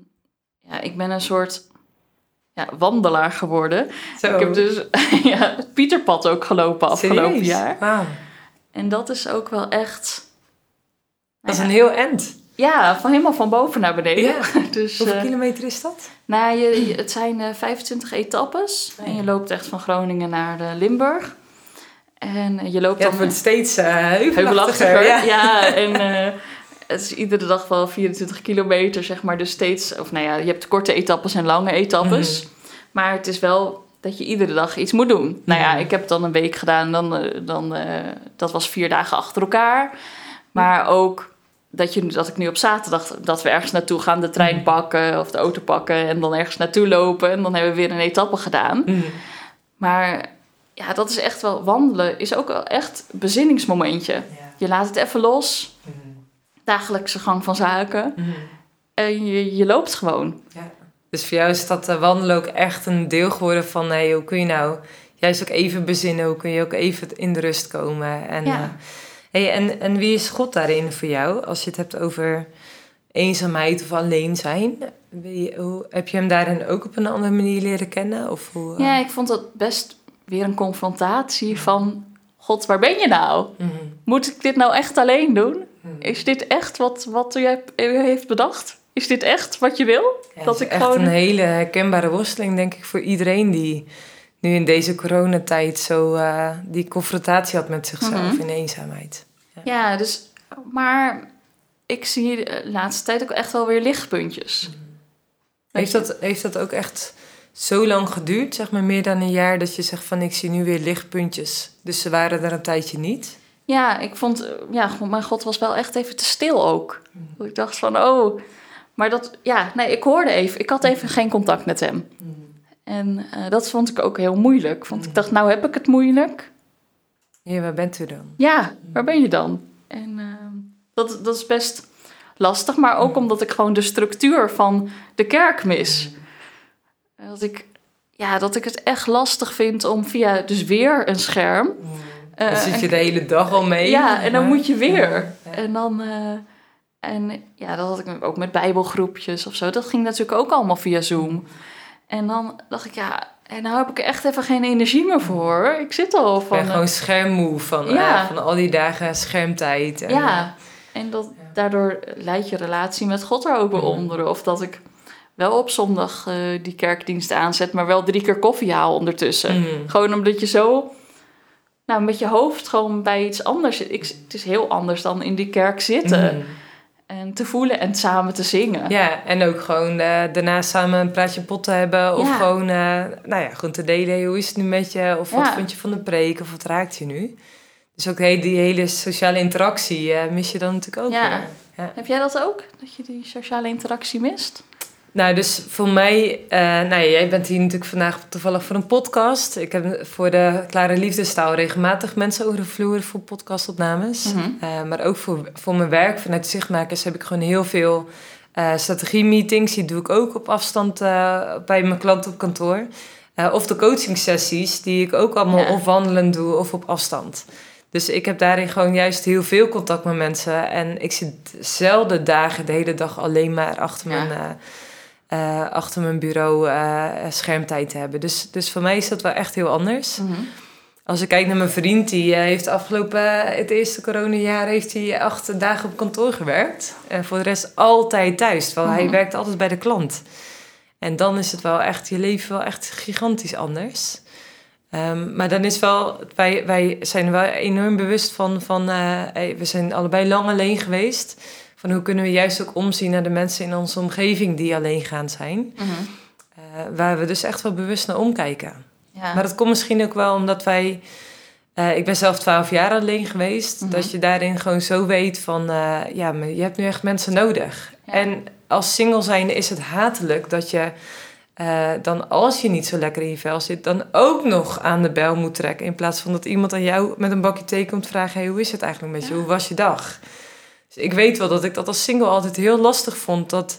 ja, ik ben een soort ja, wandelaar geworden. Zo. Ik heb dus ja, het Pieterpad ook gelopen afgelopen Serieus? jaar. En dat is ook wel echt... Dat is nou een heel end. Ja, van helemaal van boven naar beneden. Ja. Dus, Hoeveel eh, kilometer is dat? nou, je, je- het zijn eh, 25 etappes. Oh, En je loopt echt van Groningen naar eh, Limburg. En eh, je loopt Ja, dan... het wordt steeds heuvelachtiger. heuvelachtiger. Ja, Ja. en eh, het is iedere dag wel 24 kilometer, zeg maar. Dus steeds, of nou ja, je hebt korte etappes en lange etappes. Mhm. Maar het is wel dat je iedere dag iets moet doen. Nou ja, Mhm. ik heb het dan een week gedaan. Dan, eh, dan, eh, dat was vier dagen achter elkaar. Maar ook dat, je, dat ik nu op zaterdag, dat we ergens naartoe gaan, de trein Mhm. pakken of de auto pakken. En dan ergens naartoe lopen. En dan hebben we weer een etappe gedaan. Maar ja, dat is echt wel, wandelen is ook wel echt een bezinningsmomentje. Ja. Je laat het even los. Dagelijkse gang van zaken. Mhm. En je, je loopt gewoon. Ja. Dus voor jou is dat uh, wandelen ook echt een deel geworden van... Hey, hoe kun je nou juist ook even bezinnen? Hoe kun je ook even in de rust komen? En, Ja. eh, hey, en, en wie is God daarin voor jou? Als je het hebt over eenzaamheid of alleen zijn. Wie- hoe, heb je hem daarin ook op een andere manier leren kennen? Of hoe, eh? Ja, ik vond dat best weer een confrontatie van... God, waar ben je nou? Mhm. Moet ik dit nou echt alleen doen? Mhm. Is dit echt wat, wat u hebt- u heeft bedacht? Is dit echt wat je wil? Ja, dat het is ik echt gewoon... een hele herkenbare worsteling, denk ik, voor iedereen die nu in deze coronatijd zo eh, die confrontatie had met zichzelf Mhm. in eenzaamheid. Ja, dus... Maar ik zie de laatste tijd ook echt wel weer lichtpuntjes. Heeft dat, heeft dat ook echt zo lang geduurd, zeg maar meer dan een jaar, dat je zegt van ik zie nu weer lichtpuntjes. Dus ze waren er een tijdje niet. Ja, ik vond... eh, Ja, mijn God was wel echt even te stil ook. Ik dacht van, oh... Maar dat... Ja, nee, ik hoorde even... Ik had even geen contact met hem. En eh, dat vond ik ook heel moeilijk. Want ik dacht, nou heb ik het moeilijk. Ja, waar bent u dan? Ja, waar ben je dan? En ehm, dat, dat is best lastig, maar ook omdat ik gewoon de structuur van de kerk mis. Dat ik, ja, dat ik het echt lastig vind om via dus weer een scherm. Eh, Dan zit je de hele dag al mee. ja, en dan maar- moet je weer. Ja. En dan. eh, en ja, dat had ik ook met bijbelgroepjes of zo. Dat ging natuurlijk ook allemaal via Zoom. En dan dacht ik, ja, en nou heb ik er echt even geen energie meer voor. Ik zit al Ik van. ben eh, gewoon schermmoe van, Ja. eh, van al die dagen schermtijd. En, Ja, en dat, daardoor leidt je relatie met God er ook Mhm. onder. Of dat ik wel op zondag eh, die kerkdienst aanzet, maar wel drie keer koffie haal ondertussen. Mhm. Gewoon omdat je zo, nou, met je hoofd gewoon bij iets anders. Ik, het is heel anders dan in die kerk zitten Mhm. en te voelen en samen te zingen. Ja, en ook gewoon eh, daarna samen een praatje pot te hebben. Of Ja. gewoon, eh, nou ja, gewoon te delen. hoe is het nu met je? Of wat vond je van de preek? Of wat raakt je nu? Dus ook die hele sociale interactie eh, mis je dan natuurlijk ook. Ja. Heb jij dat ook? Dat je die sociale interactie mist? Nou, dus voor mij... eh, nou jij bent hier natuurlijk vandaag toevallig voor een podcast. Ik heb voor de Klare Liefdestaal regelmatig mensen over de vloer voor podcastopnames. Eh, maar ook voor, voor mijn werk vanuit Zichtmakers heb ik gewoon heel veel eh strategie-meetings. Die doe ik ook op afstand bij mijn klant op kantoor. Of de coachingsessies, die ik ook allemaal Ja. of wandelend doe of op afstand. Dus ik heb daarin gewoon juist heel veel contact met mensen. En ik zit zelden dagen de hele dag alleen maar achter Ja. mijn, eh, achter mijn bureau eh, schermtijd te hebben. Dus, dus voor mij is dat wel echt heel anders. Mhm. Als ik kijk naar mijn vriend, die eh, heeft afgelopen, het eerste coronajaar, heeft hij acht dagen op kantoor gewerkt. En voor de rest altijd thuis, terwijl hij Mhm. werkt altijd bij de klant. En dan is het wel echt, je leven wel echt gigantisch anders. Ehm, maar dan is wel, wij, wij zijn er wel enorm bewust van, van we zijn allebei lang alleen geweest. Van hoe kunnen we juist ook omzien naar de mensen in onze omgeving die alleen gaan zijn. Mhm. Eh, waar we dus echt wel bewust naar omkijken. Ja. Maar dat komt misschien ook wel omdat wij. eh, ik ben zelf twaalf jaar alleen geweest. Mhm. Dat je daarin gewoon zo weet van. eh, ja, maar je hebt nu echt mensen nodig. Ja. En als single zijn is het hatelijk dat je. dan als je niet zo lekker in je vel zit, dan ook nog aan de bel moet trekken. In plaats van dat iemand aan jou met een bakje thee komt vragen: hey, hoe is het eigenlijk met je? Ja. Hoe was je dag? Dus ik weet wel dat ik dat als single altijd heel lastig vond. Dat,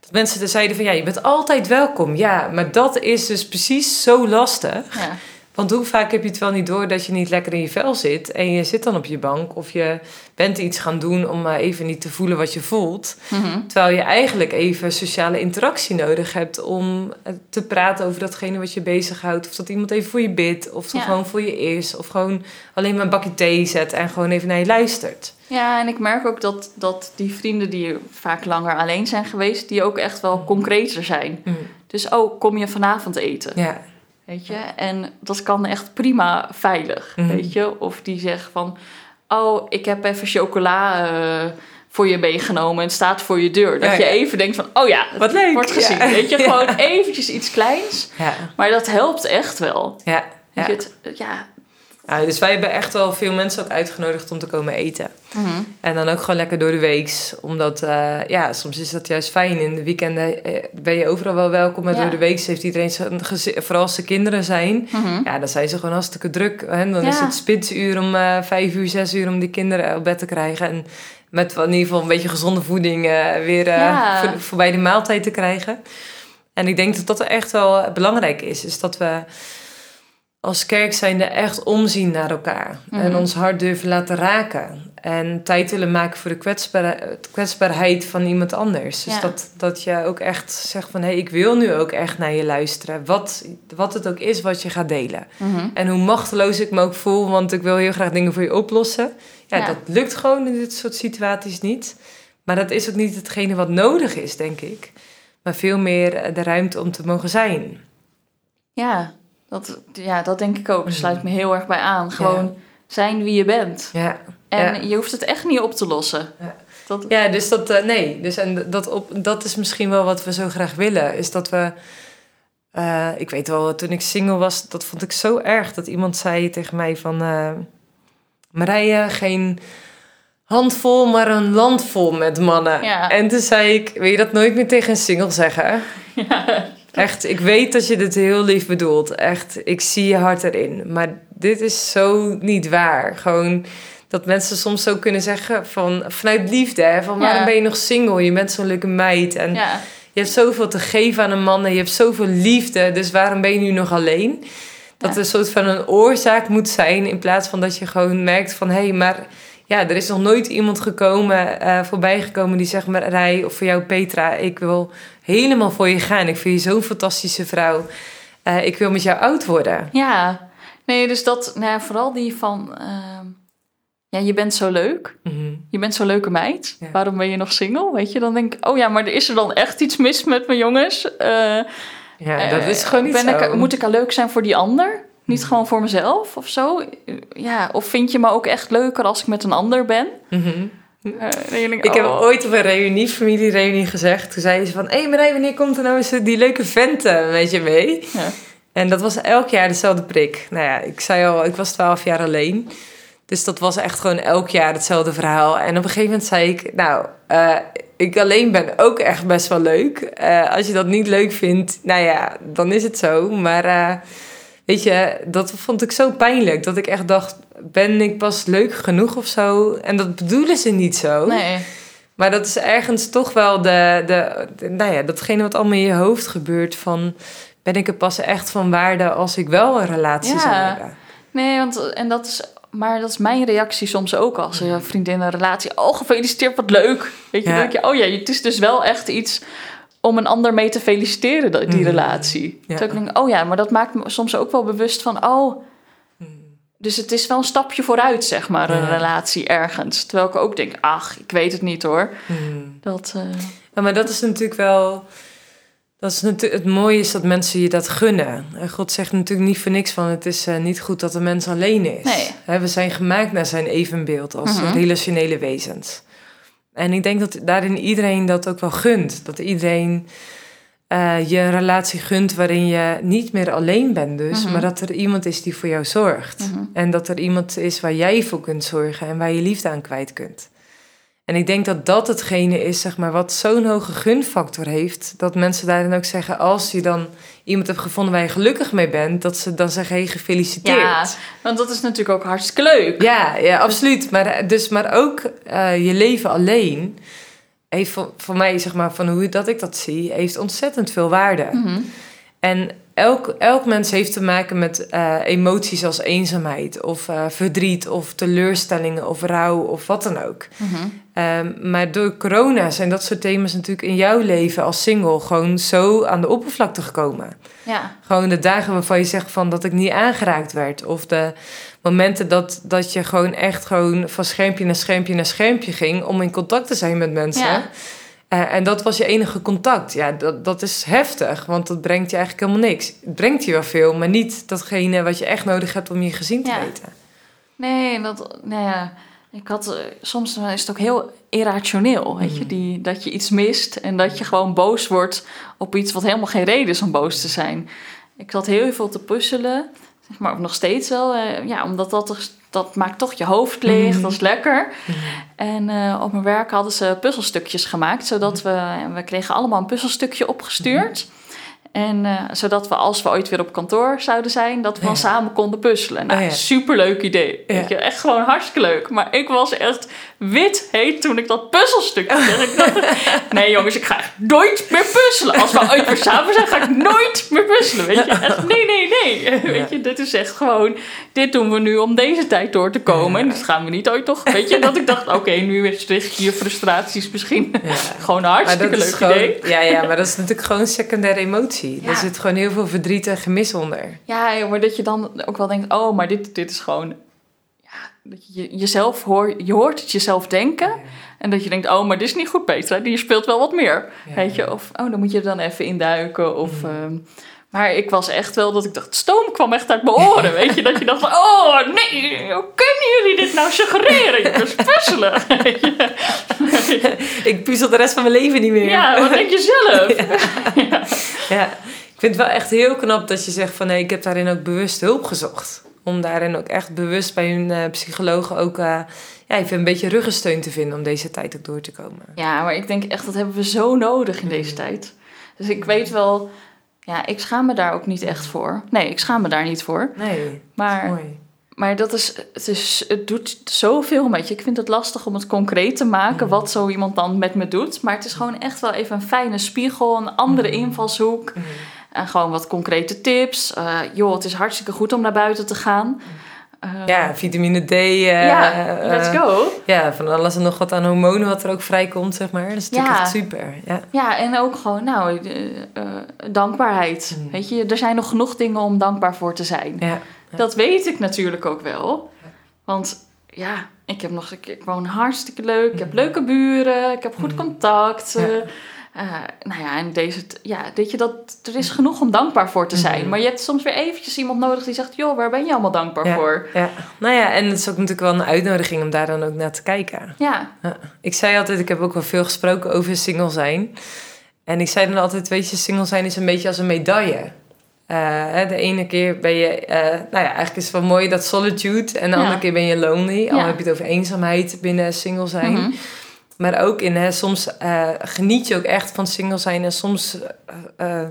dat mensen er zeiden van ja, je bent altijd welkom. Ja, maar dat is dus precies zo lastig. ja. Want hoe vaak heb je het wel niet door dat je niet lekker in je vel zit en je zit dan op je bank of je bent iets gaan doen om maar even niet te voelen wat je voelt. Mhm. Terwijl je eigenlijk even sociale interactie nodig hebt om eh, te praten over datgene wat je bezighoudt. Of dat iemand even voor je bidt, of dat Ja. gewoon voor je is. Of gewoon alleen maar een bakje thee zet en gewoon even naar je luistert. Ja, en ik merk ook dat, dat die vrienden die vaak langer alleen zijn geweest, die ook echt wel concreter zijn. Dus, oh, kom je vanavond eten? Ja, Weet je? En dat kan echt prima veilig, Mhm. weet je? Of die zegt van, oh, ik heb even chocola eh, voor je meegenomen en staat voor je deur. Dat Ja, je even denkt van, oh ja, Wat leuk. wordt gezien. Ja. Weet je? Gewoon eventjes iets kleins. ja, Maar dat helpt echt wel. ja. Het, ja, Ja, dus wij hebben echt wel veel mensen ook uitgenodigd om te komen eten. Mhm. En dan ook gewoon lekker door de weeks. Omdat, eh, ja, soms is dat juist fijn. In de weekenden eh, ben je overal wel welkom. Maar Ja. door de weeks heeft iedereen zijn gezin... Vooral als ze kinderen zijn. Mhm. Ja, dan zijn ze gewoon hartstikke druk. Hè? Dan Ja. is het spitsuur om eh, vijf uur, zes uur om die kinderen op bed te krijgen. En met in ieder geval een beetje gezonde voeding eh, weer eh, Ja. voor, voorbij de maaltijd te krijgen. En ik denk dat dat echt wel belangrijk is. Is dat we als kerk zijnde echt omzien naar elkaar. En Mhm. ons hart durven laten raken. En tijd willen maken voor de kwetsbaar, kwetsbaarheid van iemand anders. Dus dat, dat je ook echt zegt van... hé, hey, ik wil nu ook echt naar je luisteren. Wat, wat het ook is wat je gaat delen. Mhm. En hoe machteloos ik me ook voel... want ik wil heel graag dingen voor je oplossen. Ja, Ja. dat lukt gewoon in dit soort situaties niet. Maar dat is ook niet hetgene wat nodig is, denk ik. Maar veel meer eh, de ruimte om te mogen zijn. Ja, dat, ja, dat denk ik ook. Daar sluit me heel erg bij aan. Gewoon zijn wie je bent. Ja, En Ja. je hoeft het echt niet op te lossen. Ja. Dat, Ja, dus dat, eh, nee. Dus en dat, op, dat is misschien wel wat we zo graag willen. Is dat we, eh, ik weet wel, toen ik single was, dat vond ik zo erg. Dat iemand zei tegen mij van, eh Marije, geen handvol, maar een land vol met mannen. Ja. En toen zei ik, wil je dat nooit meer tegen een single zeggen? Ja. Echt, ik weet dat je dit heel lief bedoelt. Echt, ik zie je hart erin. Maar dit is zo niet waar. Gewoon dat mensen soms zo kunnen zeggen van vanuit liefde, hè, van Ja. waarom ben je nog single? Je bent zo'n leuke meid en ja. je hebt zoveel te geven aan een man en je hebt zoveel liefde, dus waarom ben je nu nog alleen? Dat Ja. er een soort van een oorzaak moet zijn in plaats van dat je gewoon merkt van hé, hey, maar ja, er is nog nooit iemand gekomen, eh voorbij gekomen die zegt maar Rij of voor jou Petra, ik wil helemaal voor je gaan. Ik vind je zo'n fantastische vrouw. Eh, ik wil met jou oud worden. Ja. Nee, dus dat, nou ja, vooral die van, ehm, ja, je bent zo leuk. Mhm. Je bent zo'n leuke meid. Ja. Waarom ben je nog single? Weet je, dan denk ik, oh ja, maar er is er dan echt iets mis met mijn jongens? Eh, Ja, dat is gewoon niet ben zo. Ik, moet ik al leuk zijn voor die ander? Niet Mhm. gewoon voor mezelf of zo? Ja, of vind je me ook echt leuker als ik met een ander ben? Mhm. Eh, denk ik, Ik heb oh. ooit op een reunie, familiereunie gezegd. Toen zei ze van... Hé hey Marij, wanneer komt er nou eens die leuke vent eh, met je mee? Ja. En dat was elk jaar dezelfde prik. Nou ja, ik zei al, ik was twaalf jaar alleen. Dus dat was echt gewoon elk jaar hetzelfde verhaal. En op een gegeven moment zei ik... Nou, eh, ik alleen ben ook echt best wel leuk. Eh, als je dat niet leuk vindt, nou ja, dan is het zo. Maar eh, weet je, dat vond ik zo pijnlijk. Dat ik echt dacht, ben ik pas leuk genoeg of zo? En dat bedoelen ze niet zo. Nee. Maar dat is ergens toch wel de, de, de- nou ja, datgene wat allemaal in je hoofd gebeurt van... Ben ik er pas echt van waarde als ik wel een relatie Ja. zou hebben? Nee, want en dat is, maar dat is mijn reactie soms ook als een vriendin een relatie. Oh, gefeliciteerd, wat leuk. Weet je, Ja. denk je, oh ja, het is dus wel echt iets om een ander mee te feliciteren, die Mhm. relatie. Ja. Terwijl ik denk, oh ja, maar dat maakt me soms ook wel bewust van, oh, dus het is wel een stapje vooruit, zeg maar, een Ja. relatie ergens. Terwijl ik ook denk, ach, ik weet het niet hoor. Hmm. Dat, Ja, maar dat is natuurlijk wel... Dat is natuurlijk, het mooie is dat mensen je dat gunnen. En God zegt natuurlijk niet voor niks van... het is eh, niet goed dat een mens alleen is. Nee. We zijn gemaakt naar zijn evenbeeld als Mhm. relationele wezens. En ik denk dat daarin iedereen dat ook wel gunt. Dat iedereen eh, je een relatie gunt waarin je niet meer alleen bent dus... Mhm. maar dat er iemand is die voor jou zorgt. mhm. En dat er iemand is waar jij voor kunt zorgen... en waar je liefde aan kwijt kunt. En ik denk dat dat hetgene is, zeg maar, wat zo'n hoge gunfactor heeft. Dat mensen daarin ook zeggen, als je dan iemand hebt gevonden waar je gelukkig mee bent, dat ze dan zeggen, hey, gefeliciteerd. Ja, want dat is natuurlijk ook hartstikke leuk. Ja, ja, absoluut. Maar, eh, dus, maar ook eh, je leven alleen, heeft voor, voor mij, zeg maar, van hoe dat ik dat zie, heeft ontzettend veel waarde. Mhm. En elk, elk mens heeft te maken met eh, emoties als eenzaamheid, of eh, verdriet, of teleurstellingen, of rouw, of wat dan ook. Mhm. Ehm, maar door corona zijn dat soort thema's natuurlijk in jouw leven als single gewoon zo aan de oppervlakte gekomen. Ja, Gewoon de dagen waarvan je zegt van dat ik niet aangeraakt werd. Of de momenten dat, dat je gewoon echt gewoon van schermpje naar schermpje naar schermpje ging om in contact te zijn met mensen. Ja. Eh, en dat was je enige contact. Ja, dat, dat is heftig, want dat brengt je eigenlijk helemaal niks. Het brengt je wel veel, maar niet datgene wat je echt nodig hebt om je gezien te Ja. weten. Nee, dat, nou ja, ik had, eh, soms is het ook heel irrationeel, weet je, Mhm. die, dat je iets mist en dat je gewoon boos wordt op iets wat helemaal geen reden is om boos te zijn. Ik zat heel veel te puzzelen. Zeg maar, of nog steeds wel. eh, ja, omdat dat, toch- dat maakt toch je hoofd leeg. Mhm. Dat is lekker. En eh, op mijn werk hadden ze puzzelstukjes gemaakt. Zodat we... We kregen allemaal een puzzelstukje opgestuurd. En eh, zodat we, als we ooit weer op kantoor zouden zijn... dat we dan Ja. samen konden puzzelen. Nou, Oh ja. superleuk idee. Ja. Weet je, echt gewoon hartstikke leuk. Maar ik was echt wit heet toen ik dat puzzelstukje kreeg. Ik dacht, nee jongens, ik ga nooit meer puzzelen. Als we ooit weer samen zijn, ga ik nooit meer puzzelen. Weet je, echt, nee, nee, nee. Weet je, dit is echt gewoon, dit doen we nu om deze tijd door te komen. En dat gaan we niet ooit toch, weet je. Dat ik dacht, oké, nu is richt je frustraties misschien gewoon een hartstikke leuk gewoon, idee. ja, ja, maar dat is natuurlijk gewoon secundaire emotie. Ja. Er zit gewoon heel veel verdriet en gemis onder. Ja, maar dat je dan ook wel denkt, oh, maar dit, dit is gewoon... Ja, dat je jezelf hoort, je hoort het jezelf denken. En dat je denkt, oh, maar dit is niet goed, Petra. Die speelt wel wat meer. Weet je, of oh, dan moet je er dan even induiken. Of, ehm, maar ik was echt wel dat ik dacht, stoom kwam echt uit mijn oren. Weet je, dat je dacht, van, oh nee, hoe kunnen jullie dit nou suggereren? Je kunt puzzelen. Ik puzzel de rest van mijn leven niet meer. Ja, wat denk je zelf? Ja, ik vind het wel echt heel knap dat je zegt van nee, ik heb daarin ook bewust hulp gezocht. Om daarin ook echt bewust bij hun eh psychologen ook eh, ja, even een beetje ruggensteun te vinden om deze tijd ook door te komen. Ja, maar ik denk echt, dat hebben we zo nodig in deze tijd. Dus ik weet wel, ja, ik schaam me daar ook niet echt voor. Nee, ik schaam me daar niet voor. Nee, Maar mooi. Maar dat is, het, is, het doet zoveel met je. Ik vind het lastig om het concreet te maken wat zo iemand dan met me doet. Maar het is gewoon echt wel even een fijne spiegel, een andere invalshoek. En gewoon wat concrete tips. Eh, joh, het is hartstikke goed om naar buiten te gaan. Eh, Ja, vitamine D. eh, ja, let's eh, go. Ja, van alles en nog wat aan hormonen wat er ook vrijkomt, zeg maar. Dat is natuurlijk Ja. echt super. Ja. Ja, en ook gewoon, nou, eh, eh, dankbaarheid. Mm. Weet je, er zijn nog genoeg dingen om dankbaar voor te zijn. Ja. Dat weet ik natuurlijk ook wel. Want ja, ik heb nog ik, woon hartstikke leuk. Ik heb leuke buren. Ik heb goed Mm. contact. Ja. Eh, nou ja, en deze, ja, weet je, dat, er is genoeg om dankbaar voor te zijn. Mhm. Maar je hebt soms weer eventjes iemand nodig die zegt, joh, waar ben je allemaal dankbaar Ja. voor? ja. Nou ja, en het is ook natuurlijk wel een uitnodiging om daar dan ook naar te kijken. Ja, Ja. Ik zei altijd, ik heb ook wel veel gesproken over single zijn. En ik zei dan altijd, weet je, single zijn is een beetje als een medaille. Hè, de ene keer ben je, eh, nou ja, eigenlijk is het wel mooi dat solitude. En de Ja. andere keer ben je lonely. Al heb je het over eenzaamheid binnen single zijn. Mhm. Maar ook in, hè, soms eh, geniet je ook echt van single zijn. En soms eh, eh,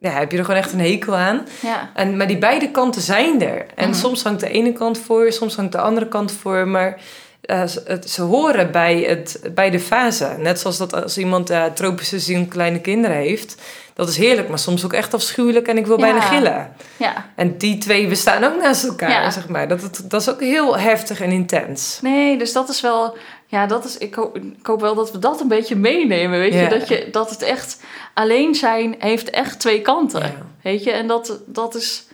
ja, heb je er gewoon echt een hekel aan. ja, En, maar die beide kanten zijn er. En Mhm. soms hangt de ene kant voor, soms hangt de andere kant voor. Maar ze, het, ze horen bij, het, bij de fase. Net zoals dat als iemand tropische zin kleine kinderen heeft. Dat is heerlijk, maar soms ook echt afschuwelijk en ik wil Ja. bijna gillen. ja. En die twee bestaan ook naast elkaar, Ja. zeg maar. Dat, het- dat is ook heel heftig en intens. Nee, dus dat is wel... Ja, dat is, ik, hoop, ik hoop wel dat we dat een beetje meenemen, weet je? Dat, je? dat het echt... Alleen zijn heeft echt twee kanten, weet je? En dat, dat is...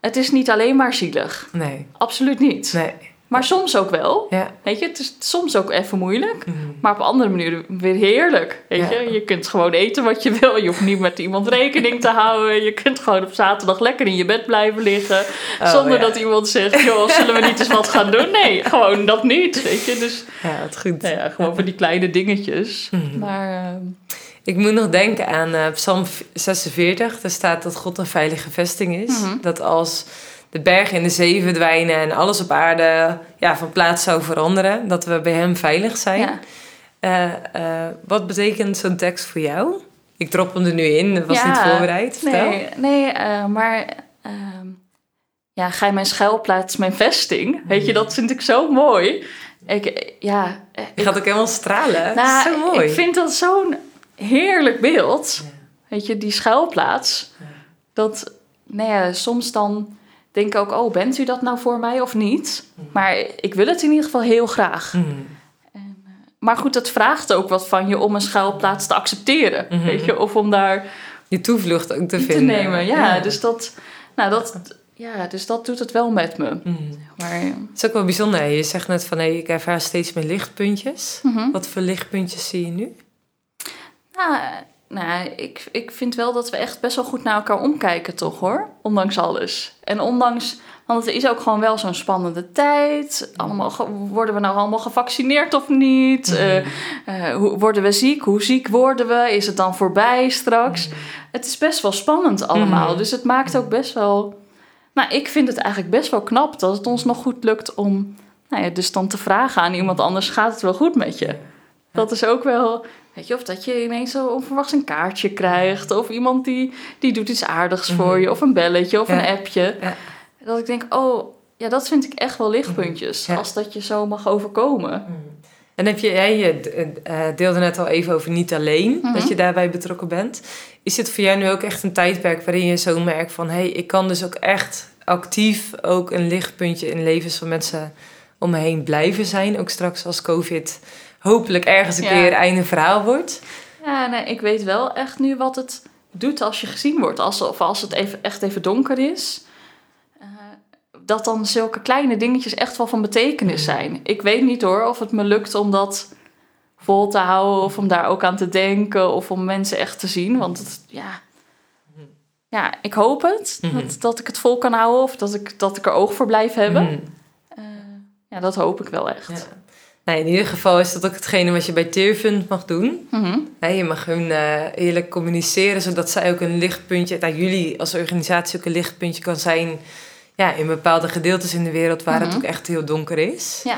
Het is niet alleen maar zielig. Nee, Absoluut niet. nee. Maar soms ook wel. Ja. Weet je, het is soms ook even moeilijk. Mhm. Maar op andere manieren weer heerlijk. Weet Ja. je? je kunt gewoon eten wat je wil. Je hoeft niet met iemand rekening te houden. Je kunt gewoon op zaterdag lekker in je bed blijven liggen. Oh, zonder ja. dat iemand zegt, joh, zullen we niet eens wat gaan doen? Nee, gewoon dat niet. Weet je, dus Ja, wat goed. nou ja, gewoon voor die kleine dingetjes. Mhm. Maar ehm, Ik moet nog denken aan eh, Psalm 46. Daar staat dat God een veilige vesting is. Mhm. Dat als de bergen in de zee verdwijnen en alles op aarde ja, van plaats zou veranderen, dat we bij Hem veilig zijn. ja. Eh, eh, wat betekent zo'n tekst voor jou? Ik drop hem er nu in, dat was Ja, niet voorbereid. Vertel. Nee, nee eh, maar ehm, ja, ga je mijn schuilplaats, mijn vesting. Weet je, dat vind ik zo mooi. Ik, ja, eh, Je gaat ook helemaal stralen. nou, dat is zo mooi. ik vind dat zo'n heerlijk beeld. Ja. Weet je, die schuilplaats. Dat, nou ja, soms dan denk ook, oh, bent u dat nou voor mij of niet? Maar ik wil het in ieder geval heel graag. Mhm. Maar goed, het vraagt ook wat van je om een schuilplaats te accepteren. Mhm. Weet je, of om daar Je toevlucht ook te te vinden. nemen. Ja, Dus, dat, nou, dat, ja, dus dat doet het wel met me. Mhm. Maar, Het is ook wel bijzonder. hè. Je zegt net van, hey, ik ervaar steeds meer lichtpuntjes. mhm. Wat voor lichtpuntjes zie je nu? nou, nou, ik, ik vind wel dat we echt best wel goed naar elkaar omkijken, toch hoor? Ondanks alles. En ondanks, want het is ook gewoon wel zo'n spannende tijd. Allemaal, worden we nou allemaal gevaccineerd of niet? Eh, eh, hoe, worden we ziek? Hoe ziek worden we? Is het dan voorbij straks? Het is best wel spannend allemaal. Mhm. Dus het maakt ook best wel Nou, ik vind het eigenlijk best wel knap dat het ons nog goed lukt om nou ja, dus dan te vragen aan iemand anders: gaat het wel goed met je? Dat is ook wel, weet je, of dat je ineens zo onverwachts een kaartje krijgt, of iemand die, die doet iets aardigs voor Mhm. je, of een belletje of Ja. een appje. Ja. Dat ik denk: oh ja, dat vind ik echt wel lichtpuntjes, als dat je zo mag overkomen. En heb je, jij je eh, deelde net al even over niet alleen, Mhm. dat je daarbij betrokken bent. Is dit voor jou nu ook echt een tijdperk waarin je zo merkt van... hé, hey, ik kan dus ook echt actief ook een lichtpuntje in levens van mensen om me heen blijven zijn. Ook straks als COVID hopelijk ergens een Ja. keer einde verhaal wordt. Ja, nee, ik weet wel echt nu wat het doet als je gezien wordt. Als, of als het even, echt even donker is. Eh, dat dan zulke kleine dingetjes echt wel van betekenis zijn. Ik weet niet hoor of het me lukt om dat vol te houden. Of om daar ook aan te denken. Of om mensen echt te zien. Want het, ja... Ja, ik hoop het. Mhm. dat, dat ik het vol kan houden. Of dat ik, dat ik er oog voor blijf hebben. Mhm. Eh, ja, dat hoop ik wel echt. Ja. Nou, in ieder geval is dat ook hetgene wat je bij Teerfund mag doen. Mhm. Je mag hun eh, eerlijk communiceren, zodat zij ook een lichtpuntje, nou, jullie als organisatie ook een lichtpuntje kan zijn ja, in bepaalde gedeeltes in de wereld waar het Mhm. ook echt heel donker is. Ja.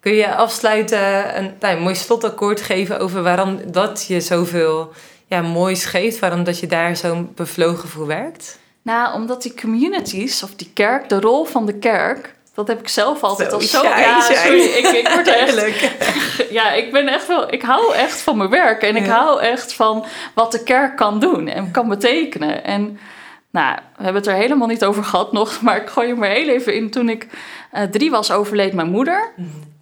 Kun je afsluiten een, nou, een mooi slotakkoord geven over waarom dat je zoveel ja, moois geeft, waarom dat je daar zo bevlogen voor werkt? Nou, omdat die communities, of die kerk, de rol van de kerk, dat heb ik zelf altijd Zo al zo. ja, sorry, ik, ik word echt. Ja, ik ben echt wel. Ik hou echt van mijn werk en ik hou echt van wat de kerk kan doen en kan betekenen. En nou, we hebben het er helemaal niet over gehad nog, maar ik gooi hem er heel even in. Toen ik eh, drie was, overleed mijn moeder.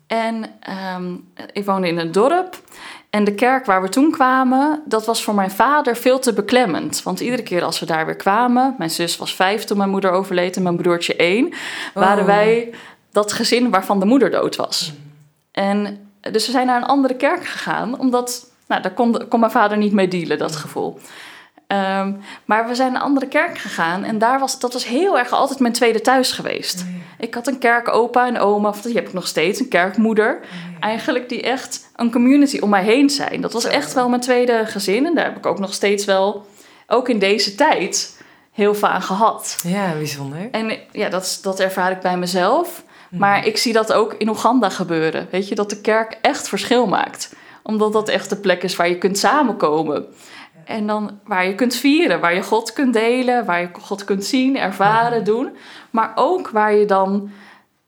En ehm, ik woonde in een dorp. En de kerk waar we toen kwamen, dat was voor mijn vader veel te beklemmend. Want iedere keer als we daar weer kwamen, mijn zus was vijf toen mijn moeder overleed en mijn broertje één, waren Oh. wij dat gezin waarvan de moeder dood was. En dus we zijn naar een andere kerk gegaan, omdat, nou, daar kon, kon mijn vader niet mee dealen, dat gevoel. Ehm, maar we zijn naar een andere kerk gegaan en daar was, dat was heel erg altijd mijn tweede thuis geweest. Ik had een kerkopa en oma, of die heb ik nog steeds, een kerkmoeder. Eigenlijk die echt een community om mij heen zijn. Dat was echt wel mijn tweede gezin. En daar heb ik ook nog steeds wel, ook in deze tijd, heel veel aan gehad. Ja, bijzonder. En ja, dat, dat ervaar ik bij mezelf. Maar ik zie dat ook in Oeganda gebeuren. Weet je, dat de kerk echt verschil maakt. Omdat dat echt de plek is waar je kunt samenkomen. En dan waar je kunt vieren, waar je God kunt delen, waar je God kunt zien, ervaren, doen. Maar ook waar je dan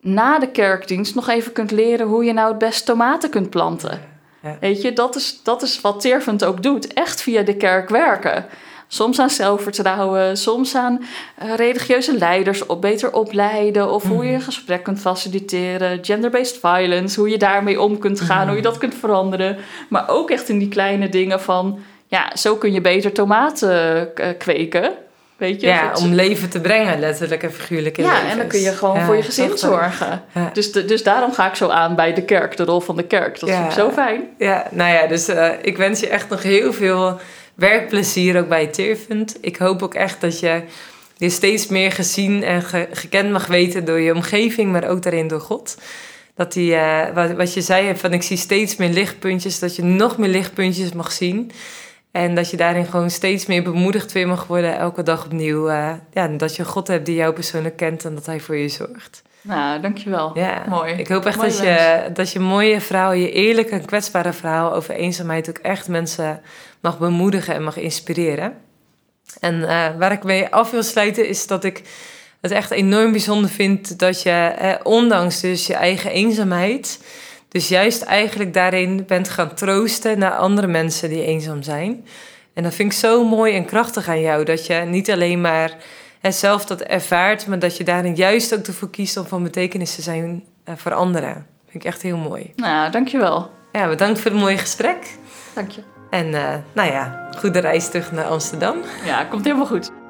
na de kerkdienst nog even kunt leren hoe je nou het best tomaten kunt planten. Ja. Weet je, dat is, dat is wat Teervent ook doet. Echt via de kerk werken. Soms aan zelfvertrouwen, soms aan eh, religieuze leiders op beter opleiden. Of hoe je een gesprek kunt faciliteren. Gender-based violence, hoe je daarmee om kunt gaan, hoe je dat kunt veranderen. Maar ook echt in die kleine dingen van, ja, zo kun je beter tomaten eh, kweken. Weet je? Ja, om leven te brengen, letterlijk en figuurlijk in ja, levens. en dan kun je gewoon Ja, voor je gezin zorgen. Ja. Dus, de- dus daarom ga ik zo aan bij de kerk, de rol van de kerk. Dat Ja. vind ik zo fijn. Ja, nou ja, dus eh, ik wens je echt nog heel veel werkplezier ook bij Teerfund. Ik hoop ook echt dat je je steeds meer gezien en ge- gekend mag weten door je omgeving, maar ook daarin door God. Dat die, eh, wat, wat je zei, van ik zie steeds meer lichtpuntjes, dat je nog meer lichtpuntjes mag zien. En dat je daarin gewoon steeds meer bemoedigd weer mag worden, elke dag opnieuw. eh, ja, en dat je God hebt die jou persoonlijk kent en dat hij voor je zorgt. Nou, dankjewel. Ja, Mooi. Ik hoop echt Mooi dat je, dat je mooie verhaal, je eerlijke en kwetsbare verhaal over eenzaamheid ook echt mensen mag bemoedigen en mag inspireren. En eh, waar ik mee af wil sluiten is dat ik het echt enorm bijzonder vind dat je, eh, ondanks dus je eigen eenzaamheid, dus juist eigenlijk daarin bent gaan troosten naar andere mensen die eenzaam zijn. En dat vind ik zo mooi en krachtig aan jou, dat je niet alleen maar zelf dat ervaart, maar dat je daarin juist ook ervoor kiest om van betekenis te zijn eh, voor anderen. Vind ik echt heel mooi. Nou, dankjewel. Ja, bedankt voor het mooie gesprek. Dank je. En eh, nou ja, goede reis terug naar Amsterdam. Ja, komt helemaal goed.